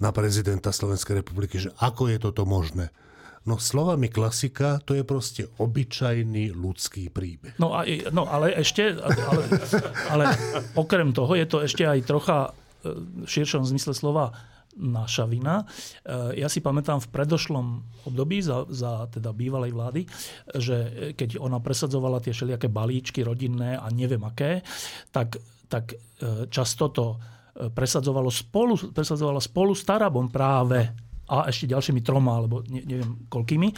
na prezidenta Slovenskej republiky, že ako je toto možné. No slovami klasika, to je proste obyčajný ľudský príbeh. No, a, no ale ešte, ale, ale okrem toho je to ešte aj trocha e, v širšom zmysle slova naša vina. E, ja si pamätám v predošlom období za, za teda bývalej vlády, že keď ona presadzovala tie všelijaké balíčky rodinné a neviem aké, tak, tak e, často to presadzovalo spolu, presadzovalo spolu s Tarabom práve a ešte ďalšími troma, alebo ne, neviem koľkými.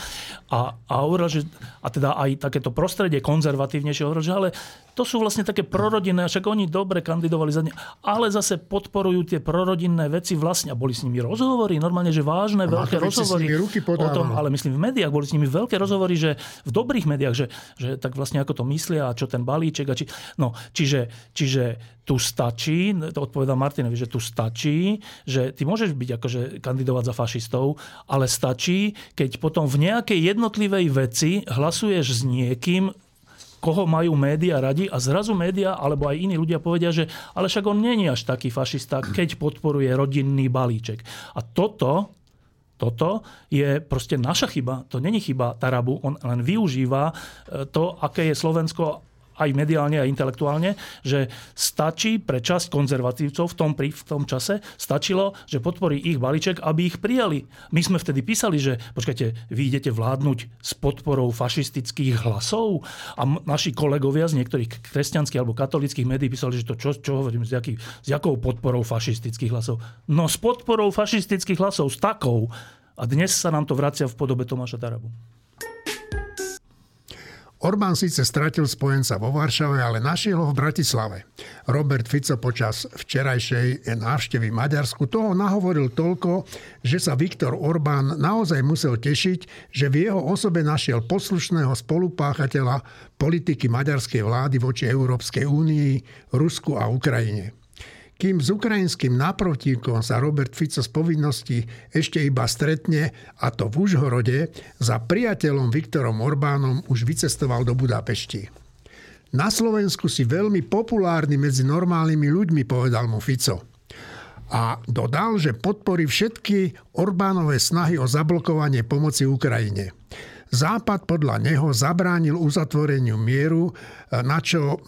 A, a hovoril, že, a teda aj takéto prostredie konzervatívnejšie hovoril, že ale to sú vlastne také prorodinné, však oni dobre kandidovali za ne, ale zase podporujú tie prorodinné veci vlastne. A boli s nimi rozhovory, normálne, že vážne, a veľké rozhovory. Ruky o tom, ale myslím v médiách, boli s nimi veľké rozhovory, že v dobrých médiách, že, že tak vlastne ako to myslia a čo ten balíček. A či, no, čiže, čiže tu stačí, to odpovedá Martinovi, že tu stačí, že ty môžeš byť akože kandidovať za fašistov, ale stačí, keď potom v nejakej jednotlivej veci hlasuješ s niekým, koho majú médiá radi a zrazu médiá alebo aj iní ľudia povedia, že ale však on není až taký fašista, keď podporuje rodinný balíček. A toto toto je proste naša chyba. To není chyba Tarabu. On len využíva e, to, aké je Slovensko aj mediálne, aj intelektuálne, že stačí pre časť konzervatívcov v tom, v tom čase, stačilo, že podporí ich balíček, aby ich prijali. My sme vtedy písali, že počkajte, vy idete vládnuť s podporou fašistických hlasov a naši kolegovia z niektorých kresťanských alebo katolických médií písali, že to čo, čo hovorím, s, jaký, s jakou podporou fašistických hlasov. No s podporou fašistických hlasov, s takou. A dnes sa nám to vracia v podobe Tomáša Tarabu. Orbán síce stratil spojenca vo Varšave, ale našiel ho v Bratislave. Robert Fico počas včerajšej návštevy Maďarsku toho nahovoril toľko, že sa Viktor Orbán naozaj musel tešiť, že v jeho osobe našiel poslušného spolupáchateľa politiky maďarskej vlády voči Európskej únii, Rusku a Ukrajine. Kým s ukrajinským naprotivkom sa Robert Fico z povinnosti ešte iba stretne, a to v Užhorode, za priateľom Viktorom Orbánom už vycestoval do Budapešti. Na Slovensku si veľmi populárny medzi normálnymi ľuďmi, povedal mu Fico. A dodal, že podporí všetky Orbánové snahy o zablokovanie pomoci Ukrajine. Západ podľa neho zabránil uzatvoreniu mieru, na čo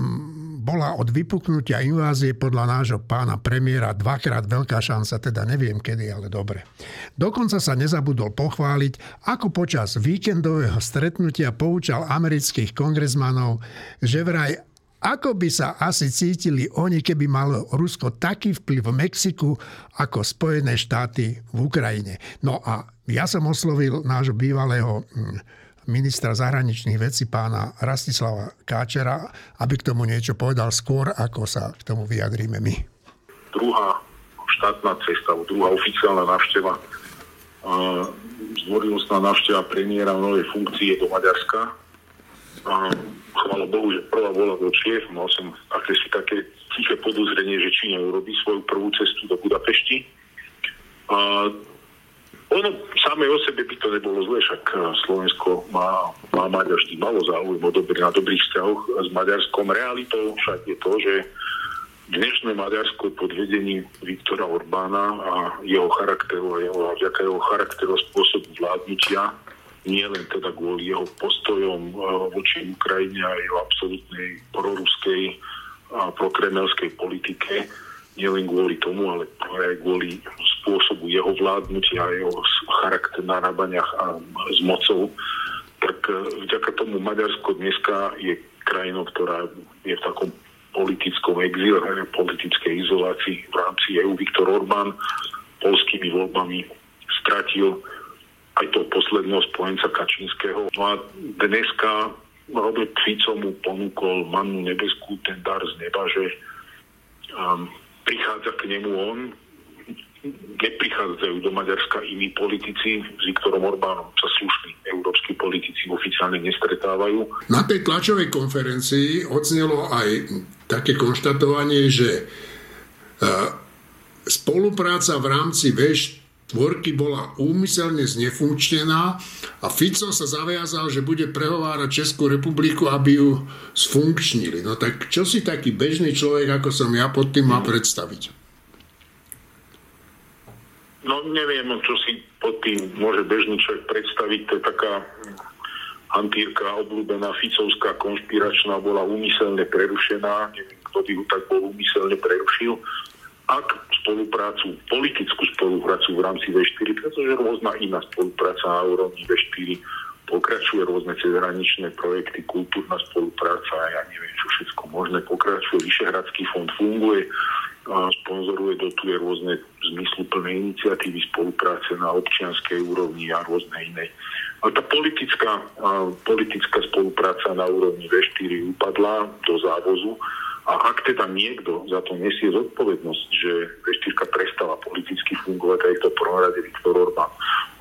bola od vypuknutia invázie podľa nášho pána premiéra dvakrát veľká šanca, teda neviem kedy, ale dobre. Dokonca sa nezabudol pochváliť, ako počas víkendového stretnutia poučal amerických kongresmanov, že vraj ako by sa asi cítili oni, keby malo Rusko taký vplyv v Mexiku ako Spojené štáty v Ukrajine? No a ja som oslovil nášho bývalého hm, ministra zahraničných vecí pána Rastislava Káčera, aby k tomu niečo povedal skôr, ako sa k tomu vyjadríme my. Druhá štátna cesta, druhá oficiálna návšteva, zdvorilostná návšteva premiéra v novej funkcii do Maďarska. chvála Bohu, že prvá bola do Čiev, mal som akési také tiché podozrenie, že Číňa urobí svoju prvú cestu do Budapešti. Ono samé o sebe by to nebolo zle, však eh, Slovensko má, má vždy malo záujem o dobrý, na dobrých vzťahoch s Maďarskom. Realitou však je to, že dnešné Maďarsko pod vedením Viktora Orbána a jeho charakteru a jeho, vďaka jeho charakteru spôsobu vládnutia, nie len teda kvôli jeho postojom eh, voči Ukrajine a jeho absolútnej proruskej a prokremelskej politike, nielen kvôli tomu, ale aj kvôli spôsobu jeho vládnutia a jeho charakter narábania s mocou, tak e, vďaka tomu Maďarsko dneska je krajinou, ktorá je v takom politickom exíle, politickej izolácii v rámci EU. Viktor Orbán polskými voľbami stratil aj to posledného spojenca Kačinského. No a dneska Robert Fico mu ponúkol manu nebeskú, ten dar z neba, že um, prichádza k nemu on, neprichádzajú do Maďarska iní politici, s Viktorom Orbánom sa slušní európsky politici oficiálne nestretávajú. Na tej tlačovej konferencii odznelo aj také konštatovanie, že e, spolupráca v rámci V4 Dvorky bola úmyselne znefunkčnená a Fico sa zaviazal, že bude prehovárať Českú republiku, aby ju sfunkčnili. No tak čo si taký bežný človek, ako som ja, pod tým má predstaviť? No neviem, čo si pod tým môže bežný človek predstaviť. To je taká hantírka obľúbená Ficovská konšpiračná bola úmyselne prerušená. Neviem, kto by ju tak bol úmyselne prerušil ak spoluprácu, politickú spoluprácu v rámci V4, pretože rôzna iná spolupráca na úrovni V4 pokračuje rôzne cezhraničné projekty, kultúrna spolupráca, ja neviem, čo všetko možné pokračuje. Vyšehradský fond funguje, sponzoruje, dotuje rôzne zmysluplné iniciatívy spolupráce na občianskej úrovni a rôzne iné. Ale tá politická, politická spolupráca na úrovni V4 upadla do závozu a ak teda niekto za to nesie zodpovednosť, že V4 prestala politicky fungovať, tak to prvom rade Viktor Orbán.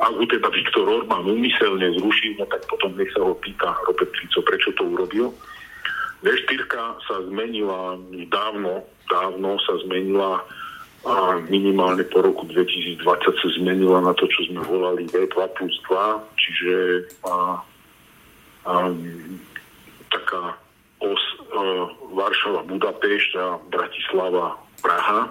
Ak ho teda Viktor Orbán umyselne zrušil, no tak potom nech sa ho pýta Robert Fico, prečo to urobil. V4 sa zmenila dávno, dávno sa zmenila a minimálne po roku 2020 sa zmenila na to, čo sme volali V2 plus 2, čiže a, a, taká os uh, Varšava, Budapešť a Bratislava, Praha.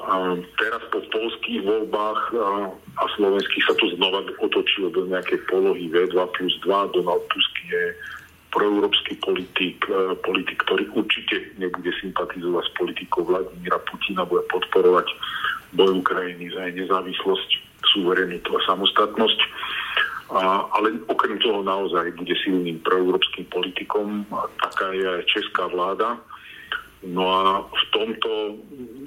A teraz po polských voľbách a, a slovenských sa to znova otočilo do nejakej polohy V2 plus 2. Donald Tusk je proeurópsky politik, politik, ktorý určite nebude sympatizovať s politikou Vladimíra Putina, bude podporovať boj Ukrajiny za jej nezávislosť, suverenitu a samostatnosť. A, ale okrem toho naozaj bude silným proeurópskym politikom. Taká je aj česká vláda. No a v tomto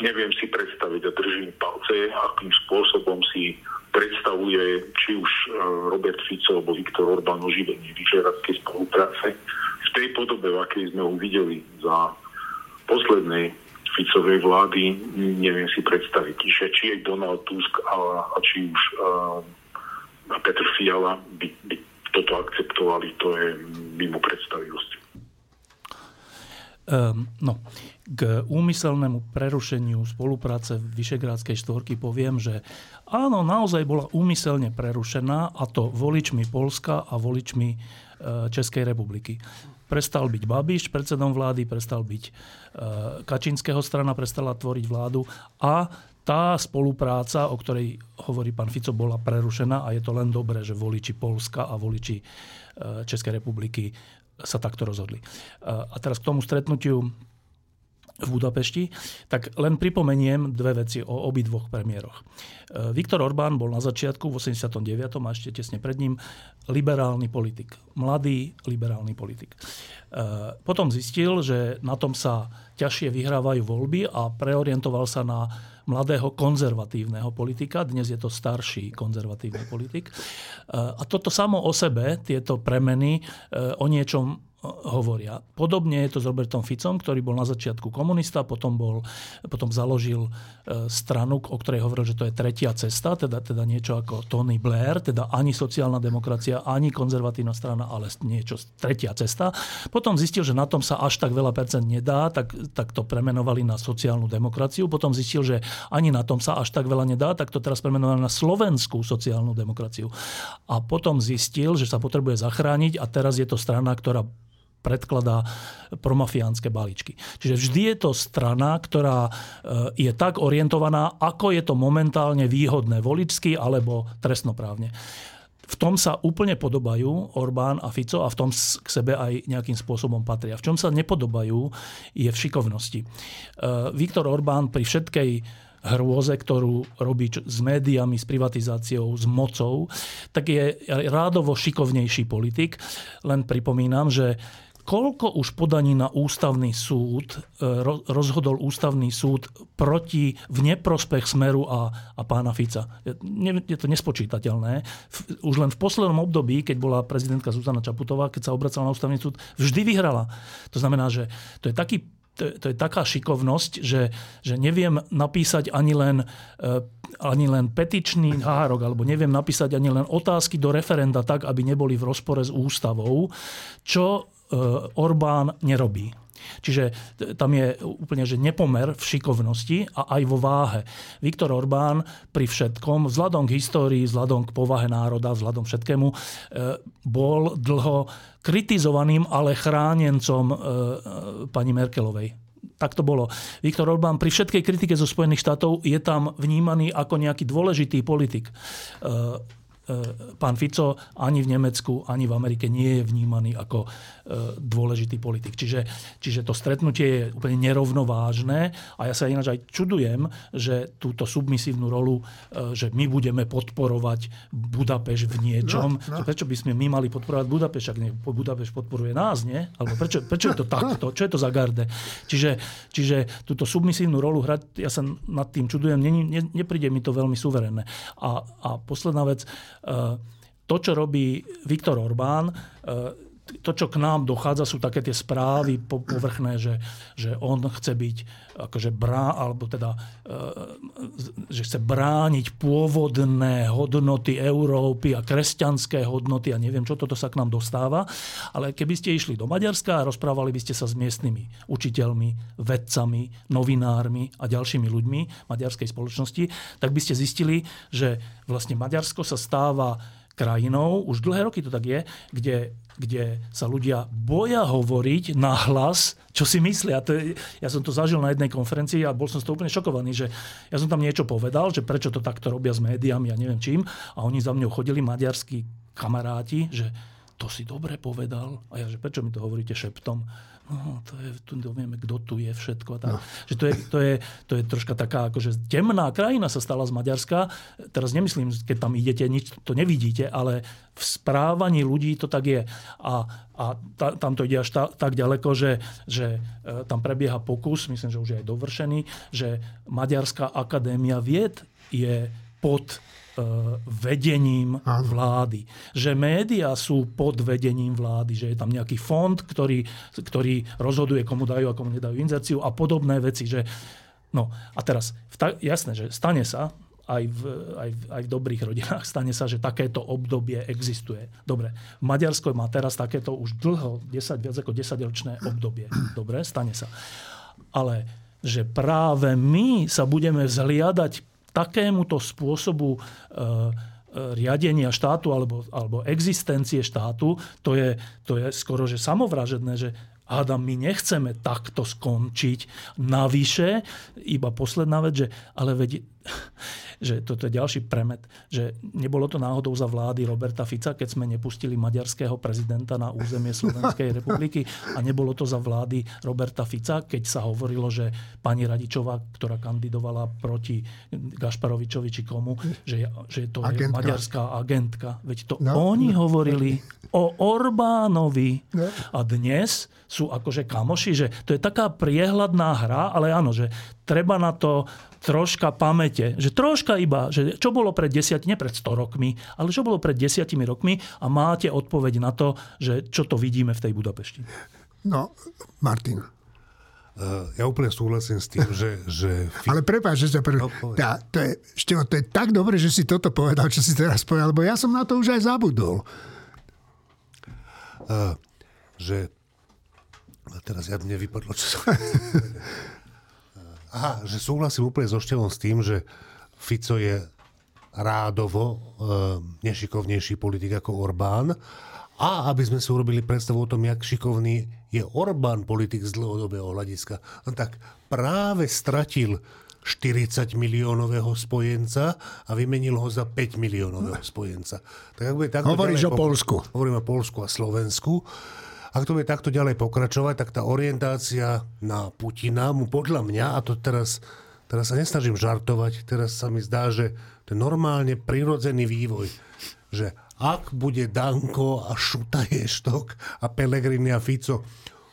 neviem si predstaviť a držím palce, akým spôsobom si predstavuje či už e, Robert Fico alebo Viktor Orbán oživenie vyžeradskej spolupráce v tej podobe, v akej sme ho videli za poslednej Ficovej vlády, neviem si predstaviť, že či je Donald Tusk a, a či už uh, a Petr Fiala by, by toto akceptovali, to je mimo predstavivosť. Um, no, k úmyselnému prerušeniu spolupráce Vyšegrádskej štvorky poviem, že áno, naozaj bola úmyselne prerušená a to voličmi Polska a voličmi e, Českej republiky. Prestal byť Babiš predsedom vlády, prestal byť e, Kačinského strana, prestala tvoriť vládu a tá spolupráca, o ktorej hovorí pán Fico, bola prerušená a je to len dobré, že voliči Polska a voliči e, Českej republiky sa takto rozhodli. E, a teraz k tomu stretnutiu v Budapešti, tak len pripomeniem dve veci o obidvoch premiéroch. E, Viktor Orbán bol na začiatku v 89. a ešte tesne pred ním liberálny politik. Mladý liberálny politik. E, potom zistil, že na tom sa ťažšie vyhrávajú voľby a preorientoval sa na mladého konzervatívneho politika. Dnes je to starší konzervatívny politik. E, a toto samo o sebe, tieto premeny o niečom hovoria. Podobne je to s Robertom Ficom, ktorý bol na začiatku komunista, potom, bol, potom založil e, stranu, o ktorej hovoril, že to je tretia cesta, teda, teda niečo ako Tony Blair, teda ani sociálna demokracia, ani konzervatívna strana, ale niečo tretia cesta. Potom zistil, že na tom sa až tak veľa percent nedá, tak, tak to premenovali na sociálnu demokraciu. Potom zistil, že ani na tom sa až tak veľa nedá, tak to teraz premenovali na slovenskú sociálnu demokraciu. A potom zistil, že sa potrebuje zachrániť a teraz je to strana, ktorá predkladá promafiánske balíčky. Čiže vždy je to strana, ktorá e, je tak orientovaná, ako je to momentálne výhodné voličsky alebo trestnoprávne. V tom sa úplne podobajú Orbán a Fico a v tom k sebe aj nejakým spôsobom patria. V čom sa nepodobajú je v šikovnosti. E, Viktor Orbán pri všetkej hrôze, ktorú robí s médiami, s privatizáciou, s mocou, tak je rádovo šikovnejší politik. Len pripomínam, že koľko už podaní na ústavný súd e, rozhodol ústavný súd proti v neprospech Smeru a, a pána Fica. Je to nespočítateľné. Už len v poslednom období, keď bola prezidentka Zuzana Čaputová, keď sa obracala na ústavný súd, vždy vyhrala. To znamená, že to je taký to, to je taká šikovnosť, že, že neviem napísať ani len, uh, ani len petičný hárok, alebo neviem napísať ani len otázky do referenda tak, aby neboli v rozpore s ústavou, čo Orbán nerobí. Čiže tam je úplne že nepomer v šikovnosti a aj vo váhe. Viktor Orbán pri všetkom, vzhľadom k histórii, vzhľadom k povahe národa, vzhľadom všetkému, e, bol dlho kritizovaným, ale chránencom e, pani Merkelovej. Tak to bolo. Viktor Orbán pri všetkej kritike zo Spojených štátov je tam vnímaný ako nejaký dôležitý politik E, pán Fico ani v Nemecku, ani v Amerike nie je vnímaný ako e, dôležitý politik. Čiže, čiže to stretnutie je úplne nerovnovážne a ja sa ináč aj čudujem, že túto submisívnu rolu, e, že my budeme podporovať Budapeš v niečom. No, no. Prečo by sme my mali podporovať Budapeš, ak nie, Budapeš podporuje nás, nie? Alebo prečo, prečo je to takto? Čo je to za garde? Čiže, čiže túto submisívnu rolu hrať, ja sa nad tým čudujem, ne, ne, nepríde mi to veľmi suverénne. A, a posledná vec, Eh, to, čo robí Viktor Orbán, eh, to, čo k nám dochádza, sú také tie správy povrchné, že, že on chce byť akože brá, alebo teda, eh, že chce brániť pôvodné hodnoty Európy a kresťanské hodnoty a neviem, čo toto sa k nám dostáva. Ale keby ste išli do Maďarska a rozprávali by ste sa s miestnymi učiteľmi, vedcami, novinármi a ďalšími ľuďmi maďarskej spoločnosti, tak by ste zistili, že vlastne Maďarsko sa stáva krajinou, už dlhé roky to tak je, kde, kde sa ľudia boja hovoriť na hlas, čo si myslia. To je, ja som to zažil na jednej konferencii a bol som z toho úplne šokovaný, že ja som tam niečo povedal, že prečo to takto robia s médiami a neviem čím. A oni za mňou chodili maďarskí kamaráti, že to si dobre povedal. A ja, že prečo mi to hovoríte šeptom? No, to je, tu nevieme, kto tu je všetko. Tak. No. Že to, je, to, je, to je troška taká, akože temná krajina sa stala z Maďarska. Teraz nemyslím, keď tam idete, nič to nevidíte, ale v správaní ľudí to tak je. A, a ta, tam to ide až ta, tak ďaleko, že, že e, tam prebieha pokus, myslím, že už je aj dovršený, že Maďarská akadémia vied je pod E, vedením vlády. Že médiá sú pod vedením vlády, že je tam nejaký fond, ktorý, ktorý rozhoduje, komu dajú a komu nedajú inzerciu a podobné veci. Že... No a teraz, ta... jasné, že stane sa, aj v, aj, v, aj v dobrých rodinách stane sa, že takéto obdobie existuje. Dobre, Maďarsko má teraz takéto už dlho, 10, viac ako 10-ročné obdobie. Dobre, stane sa. Ale že práve my sa budeme vzhliadať takémuto spôsobu e, e, riadenia štátu alebo, alebo existencie štátu, to je, to je skoro že samovražedné, že hádam, my nechceme takto skončiť. Navyše, iba posledná vec, že ale veď [LAUGHS] že toto je ďalší premet, že nebolo to náhodou za vlády Roberta Fica, keď sme nepustili maďarského prezidenta na územie Slovenskej [LAUGHS] republiky a nebolo to za vlády Roberta Fica, keď sa hovorilo, že pani Radičová, ktorá kandidovala proti Gašparovičovi či komu, že, že to agentka. je maďarská agentka. Veď to no, oni no. hovorili o Orbánovi. No. A dnes sú akože kamoši, že to je taká priehľadná hra, ale áno, že treba na to troška pamäte, že troška iba, že čo bolo pred desiatimi, nie pred 100 rokmi, ale čo bolo pred desiatimi rokmi a máte odpoveď na to, že čo to vidíme v tej Budapešti. No, Martin. Uh, ja úplne súhlasím s tým, že... že... Ale prepáč, že sa prv... no, tá, to, je, Števo, to je tak dobre, že si toto povedal, čo si teraz povedal, lebo ja som na to už aj zabudol. Uh, že... A teraz ja mne vypadlo, čo som... [LAUGHS] Aha, že súhlasím úplne so Števom s tým, že Fico je rádovo e, nešikovnejší politik ako Orbán. A aby sme si urobili predstavu o tom, jak šikovný je Orbán politik z dlhodobého hľadiska, no tak práve stratil 40 miliónového spojenca a vymenil ho za 5 miliónového spojenca. Tak ak bude takto Hovoríš ďalej, o Polsku. Hovoríme o Polsku a Slovensku. Ak to bude takto ďalej pokračovať, tak tá orientácia na Putina mu podľa mňa, a to teraz, teraz sa nesnažím žartovať, teraz sa mi zdá, že to je normálne prirodzený vývoj, že ak bude Danko a Šuta [LAUGHS] Ještok a Pelegrini a Fico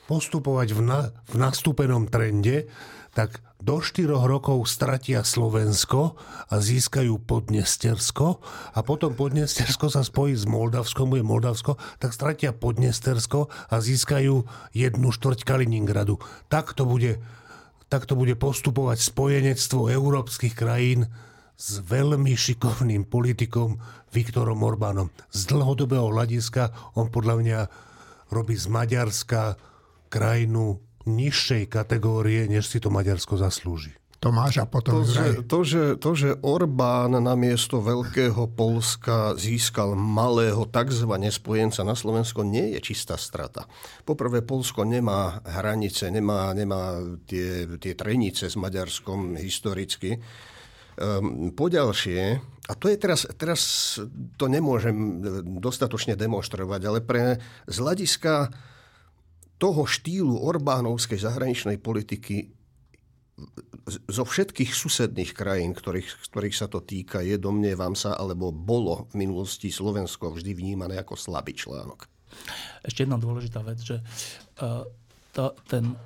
postupovať v, na, v nastúpenom trende, tak do 4 rokov stratia Slovensko a získajú Podnestersko a potom Podnestersko sa spojí s Moldavskom, bude Moldavsko, tak stratia Podnestersko a získajú jednu štvrť Kaliningradu. Tak to bude, tak to bude postupovať spojenectvo európskych krajín s veľmi šikovným politikom Viktorom Orbánom. Z dlhodobého hľadiska on podľa mňa robí z Maďarska krajinu nižšej kategórie, než si to Maďarsko zaslúži. Tomáš a potom to, že, to, že, to, že Orbán namiesto veľkého Polska získal malého tzv. spojenca na Slovensko, nie je čistá strata. Poprvé, Polsko nemá hranice, nemá, nemá tie, tie trenice s Maďarskom historicky. Um, poďalšie, a to je teraz, teraz to nemôžem dostatočne demonstrovať, ale pre z hľadiska toho štýlu Orbánovskej zahraničnej politiky zo všetkých susedných krajín, ktorých, ktorých sa to týka, je, domnievam sa, alebo bolo v minulosti Slovensko vždy vnímané ako slabý článok. Ešte jedna dôležitá vec, že uh, ten,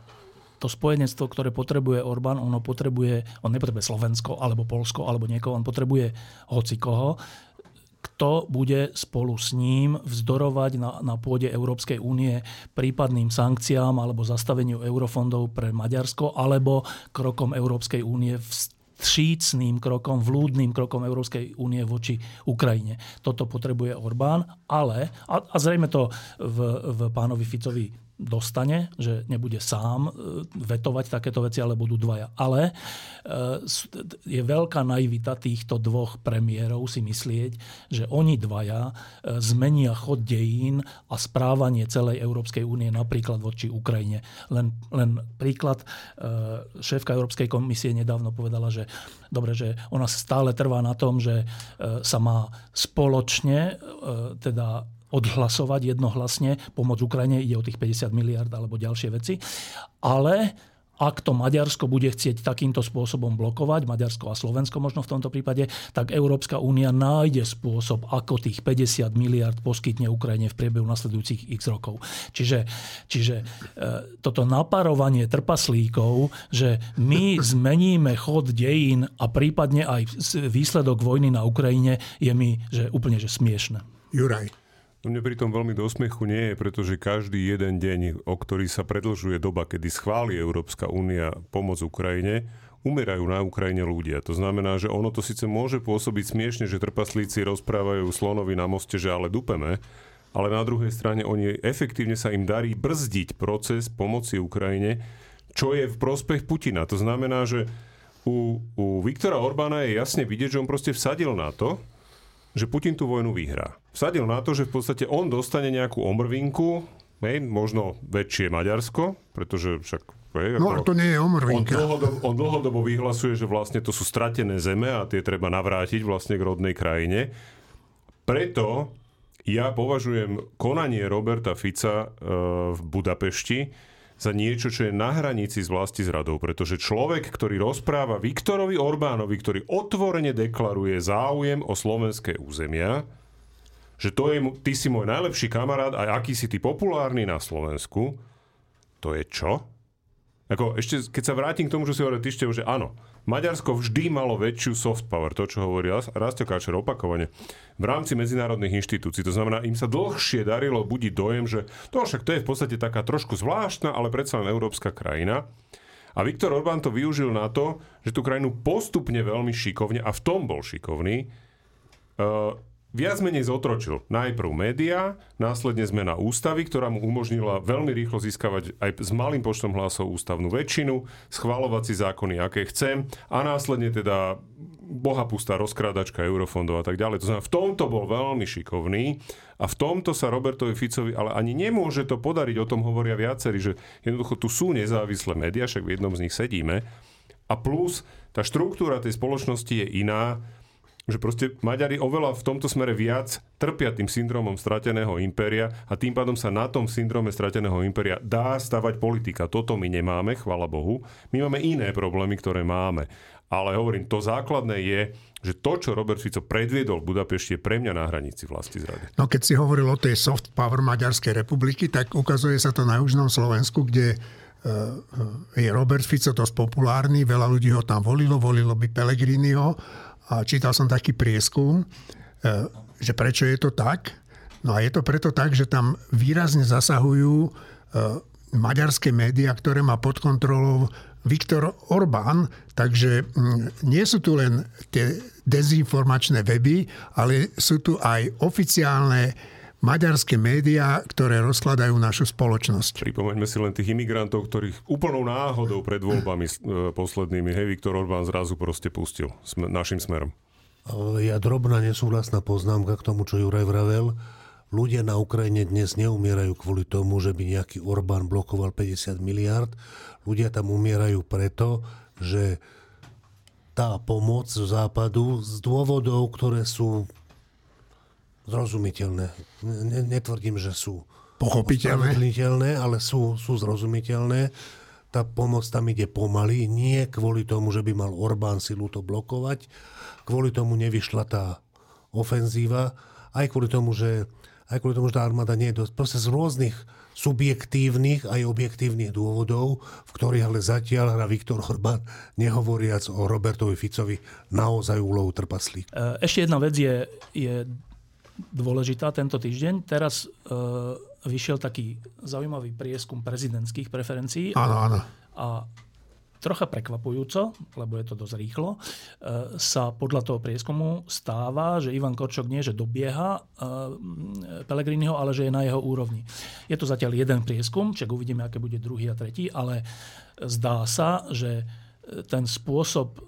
to spojenectvo, ktoré potrebuje Orbán, ono potrebuje, on nepotrebuje Slovensko alebo Polsko alebo niekoho, on potrebuje hoci koho kto bude spolu s ním vzdorovať na, na pôde Európskej únie prípadným sankciám alebo zastaveniu eurofondov pre Maďarsko alebo krokom Európskej únie v vstřícným krokom, vlúdnym krokom Európskej únie voči Ukrajine. Toto potrebuje Orbán, ale, a, a zrejme to v, v pánovi Ficovi dostane, že nebude sám e, vetovať takéto veci, ale budú dvaja. Ale e, je veľká naivita týchto dvoch premiérov si myslieť, že oni dvaja e, zmenia chod dejín a správanie celej Európskej únie napríklad voči Ukrajine. Len, len príklad, šéfka Európskej komisie nedávno povedala, že dobre, že ona stále trvá na tom, že sa má spoločne teda odhlasovať jednohlasne. Pomoc Ukrajine ide o tých 50 miliard alebo ďalšie veci. Ale ak to Maďarsko bude chcieť takýmto spôsobom blokovať, Maďarsko a Slovensko možno v tomto prípade, tak Európska únia nájde spôsob, ako tých 50 miliard poskytne Ukrajine v priebehu nasledujúcich x rokov. Čiže, čiže e, toto naparovanie trpaslíkov, že my [LAUGHS] zmeníme chod dejín a prípadne aj výsledok vojny na Ukrajine, je mi že úplne že smiešne. Juraj. No mne pri tom veľmi do smiechu nie je, pretože každý jeden deň, o ktorý sa predlžuje doba, kedy schváli Európska únia pomoc Ukrajine, umerajú na Ukrajine ľudia. To znamená, že ono to síce môže pôsobiť smiešne, že trpaslíci rozprávajú slonovi na moste, že ale dupeme, ale na druhej strane oni efektívne sa im darí brzdiť proces pomoci Ukrajine, čo je v prospech Putina. To znamená, že u, u Viktora Orbána je jasne vidieť, že on proste vsadil na to, že Putin tú vojnu vyhrá. Vsadil na to, že v podstate on dostane nejakú omrvinku, hej, možno väčšie Maďarsko, pretože však Hej, No, ako- to nie je on omrvinka. dlhodobo, on dlhodobo vyhlasuje, že vlastne to sú stratené zeme a tie treba navrátiť vlastne k rodnej krajine. Preto ja považujem konanie Roberta Fica e, v Budapešti za niečo, čo je na hranici s vlasti zradou, pretože človek, ktorý rozpráva Viktorovi Orbánovi, ktorý otvorene deklaruje záujem o slovenské územia, že to je, ty si môj najlepší kamarát a aký si ty populárny na Slovensku, to je čo? Ako, ešte, keď sa vrátim k tomu, čo si hovoril ty, že áno, Maďarsko vždy malo väčšiu soft power, to, čo hovorí Ras- Rastio Káčer opakovane, v rámci medzinárodných inštitúcií. To znamená, im sa dlhšie darilo budiť dojem, že to však to je v podstate taká trošku zvláštna, ale predsa len európska krajina. A Viktor Orbán to využil na to, že tú krajinu postupne veľmi šikovne, a v tom bol šikovný, uh, viac menej zotročil. Najprv médiá, následne zmena ústavy, ktorá mu umožnila veľmi rýchlo získavať aj s malým počtom hlasov ústavnú väčšinu, schvalovať si zákony, aké chcem a následne teda bohapustá rozkrádačka eurofondov a tak ďalej. To znamená, v tomto bol veľmi šikovný a v tomto sa Robertovi Ficovi ale ani nemôže to podariť, o tom hovoria viacerí, že jednoducho tu sú nezávislé médiá, však v jednom z nich sedíme a plus tá štruktúra tej spoločnosti je iná, že proste Maďari oveľa v tomto smere viac trpia tým syndromom strateného impéria a tým pádom sa na tom syndrome strateného impéria dá stavať politika. Toto my nemáme, chvala Bohu. My máme iné problémy, ktoré máme. Ale hovorím, to základné je, že to, čo Robert Fico predviedol v Budapešti, je pre mňa na hranici vlasti zrady. No keď si hovoril o tej soft power Maďarskej republiky, tak ukazuje sa to na Južnom Slovensku, kde e, je Robert Fico dosť populárny, veľa ľudí ho tam volilo, volilo by Pellegriniho a čítal som taký prieskum, e, že prečo je to tak. No a je to preto tak, že tam výrazne zasahujú e, maďarské médiá, ktoré má pod kontrolou Viktor Orbán, takže mm, nie sú tu len tie dezinformačné weby, ale sú tu aj oficiálne maďarské médiá, ktoré rozkladajú našu spoločnosť. Pripomeňme si len tých imigrantov, ktorých úplnou náhodou pred voľbami e, poslednými, hej, Viktor Orbán zrazu proste pustil sme, našim smerom. Ja drobná nesúhlasná poznámka k tomu, čo Juraj vravel. Ľudia na Ukrajine dnes neumierajú kvôli tomu, že by nejaký Orbán blokoval 50 miliard. Ľudia tam umierajú preto, že tá pomoc z západu z dôvodov, ktoré sú zrozumiteľné. Ne- Netvrdím, že sú Pochopiteľné. ale sú, sú zrozumiteľné. Tá pomoc tam ide pomaly, nie kvôli tomu, že by mal Orbán silu to blokovať, kvôli tomu nevyšla tá ofenzíva, aj kvôli tomu, že, aj kvôli tomu, že tá armáda nie je dosť. Proste z rôznych subjektívnych aj objektívnych dôvodov, v ktorých ale zatiaľ hrá Viktor Orbán, nehovoriac o Robertovi Ficovi, naozaj úlohu trpaslík. E, Ešte jedna vec je, je dôležitá tento týždeň. Teraz e, vyšiel taký zaujímavý prieskum prezidentských preferencií Áno, áno. a trocha prekvapujúco, lebo je to dosť rýchlo, e, sa podľa toho prieskumu stáva, že Ivan Korčok nie, že dobieha e, Pelegriniho, ale že je na jeho úrovni. Je to zatiaľ jeden prieskum, čak uvidíme, aké bude druhý a tretí, ale zdá sa, že ten spôsob e,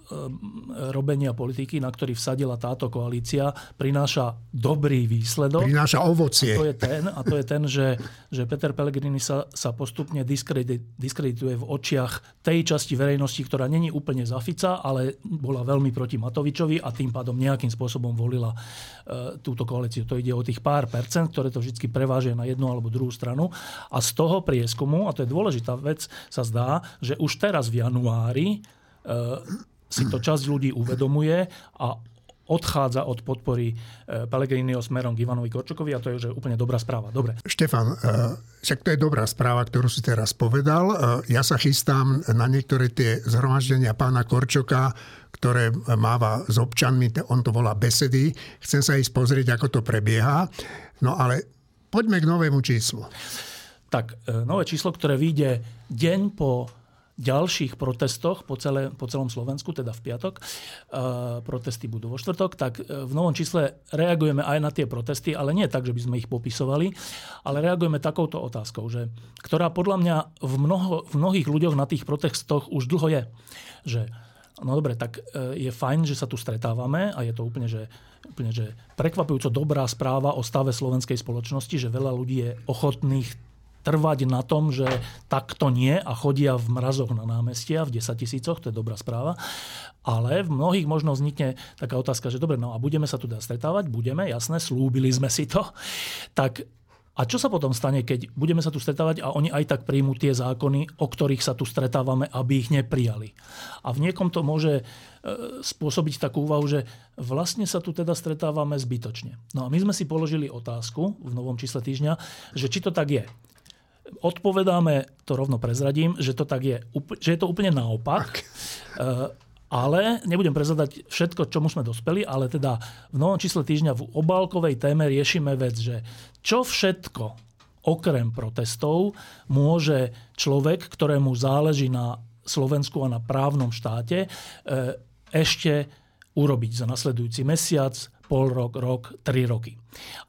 robenia politiky, na ktorý vsadila táto koalícia, prináša dobrý výsledok. Prináša ovocie. To je ten, a to je ten, že, že Peter Pellegrini sa, sa postupne diskredit, diskredituje v očiach tej časti verejnosti, ktorá není úplne za Fica, ale bola veľmi proti Matovičovi a tým pádom nejakým spôsobom volila e, túto koalíciu. To ide o tých pár percent, ktoré to vždy prevážia na jednu alebo druhú stranu. A z toho prieskumu, a to je dôležitá vec, sa zdá, že už teraz v januári si to časť ľudí uvedomuje a odchádza od podpory e, Pellegriniho smerom k Ivanovi Korčokovi a to je že úplne dobrá správa. Dobre. Štefan, eh, však to je dobrá správa, ktorú si teraz povedal. Eh, Ja sa chystám na niektoré tie zhromaždenia pána Korčoka, ktoré máva s občanmi, on to volá besedy. Chcem sa ísť pozrieť, ako to prebieha. No ale poďme k novému číslu. Tak, nové číslo, ktoré vyjde deň po ďalších protestoch po, celé, po celom Slovensku, teda v piatok, e, protesty budú vo štvrtok, tak e, v novom čísle reagujeme aj na tie protesty, ale nie tak, že by sme ich popisovali, ale reagujeme takouto otázkou, že, ktorá podľa mňa v, mnoho, v mnohých ľuďoch na tých protestoch už dlho je. Že, no dobre, tak e, je fajn, že sa tu stretávame a je to úplne, že, úplne, že prekvapujúco dobrá správa o stave slovenskej spoločnosti, že veľa ľudí je ochotných trvať na tom, že takto nie a chodia v mrazoch na námestia v 10 tisícoch, to je dobrá správa. Ale v mnohých možno vznikne taká otázka, že dobre, no a budeme sa tu teda stretávať, budeme, jasné, slúbili sme si to. Tak a čo sa potom stane, keď budeme sa tu stretávať a oni aj tak príjmú tie zákony, o ktorých sa tu stretávame, aby ich neprijali? A v niekom to môže e, spôsobiť takú úvahu, že vlastne sa tu teda stretávame zbytočne. No a my sme si položili otázku v novom čísle týždňa, že či to tak je. Odpovedáme, to rovno prezradím, že to tak je, že je to úplne naopak. Tak. Ale nebudem prezadať všetko, čomu sme dospeli, ale teda v novom čísle týždňa v obálkovej téme riešime vec, že čo všetko okrem protestov môže človek, ktorému záleží na Slovensku a na právnom štáte, e, ešte urobiť za nasledujúci mesiac, pol rok, rok, tri roky.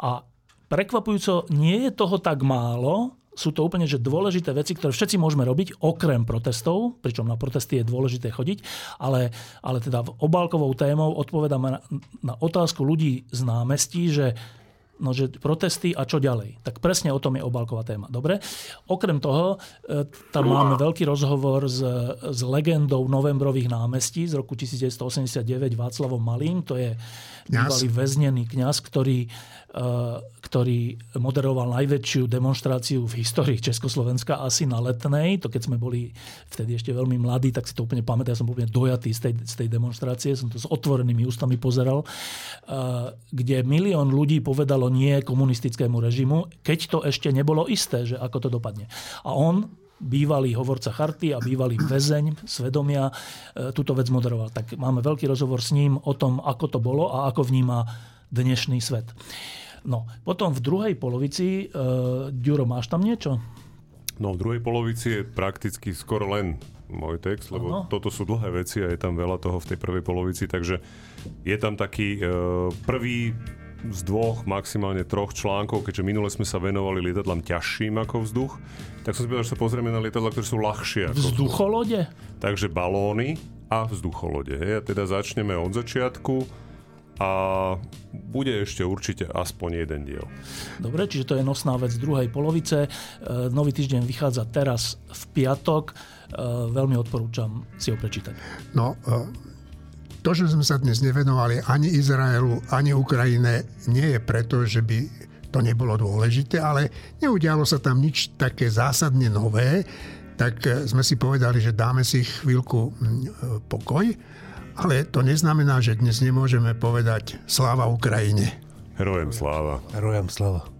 A prekvapujúco nie je toho tak málo, sú to úplne že dôležité veci, ktoré všetci môžeme robiť, okrem protestov, pričom na protesty je dôležité chodiť, ale, ale teda obálkovou témou odpovedáme na, na otázku ľudí z námestí, že No, že protesty a čo ďalej. Tak presne o tom je obálková téma. Dobre? Okrem toho, e, tam máme veľký rozhovor s, s legendou novembrových námestí z roku 1989 Václavom Malým. To je bývalý väznený kňaz, ktorý Eh, ktorý moderoval najväčšiu demonstráciu v histórii Československa asi na letnej. To keď sme boli vtedy ešte veľmi mladí, tak si to úplne pamätám. Ja som úplne dojatý z tej, z tej demonstrácie. Som to s otvorenými ústami pozeral, eh, kde milión ľudí povedalo nie komunistickému režimu, keď to ešte nebolo isté, že ako to dopadne. A on bývalý hovorca charty a bývalý väzeň svedomia eh, túto vec moderoval. Tak máme veľký rozhovor s ním o tom, ako to bolo a ako vníma dnešný svet. No, potom v druhej polovici, uh, Ďuro, máš tam niečo? No, v druhej polovici je prakticky skoro len môj text, lebo ano. toto sú dlhé veci a je tam veľa toho v tej prvej polovici, takže je tam taký uh, prvý z dvoch, maximálne troch článkov, keďže minule sme sa venovali lietadlám ťažším ako vzduch, tak som si povedal, že sa pozrieme na lietadla, ktoré sú ľahšie ako Vzducholode? Vzduch. Takže balóny a vzducholode. Hej. A teda začneme od začiatku a bude ešte určite aspoň jeden diel. Dobre, čiže to je nosná vec druhej polovice. E, nový týždeň vychádza teraz v piatok. E, veľmi odporúčam si ho prečítať. No, e, to, že sme sa dnes nevenovali ani Izraelu, ani Ukrajine, nie je preto, že by to nebolo dôležité, ale neudialo sa tam nič také zásadne nové, tak sme si povedali, že dáme si chvíľku pokoj ale to neznamená, že dnes nemôžeme povedať sláva Ukrajine. Herojem sláva. Herojem sláva.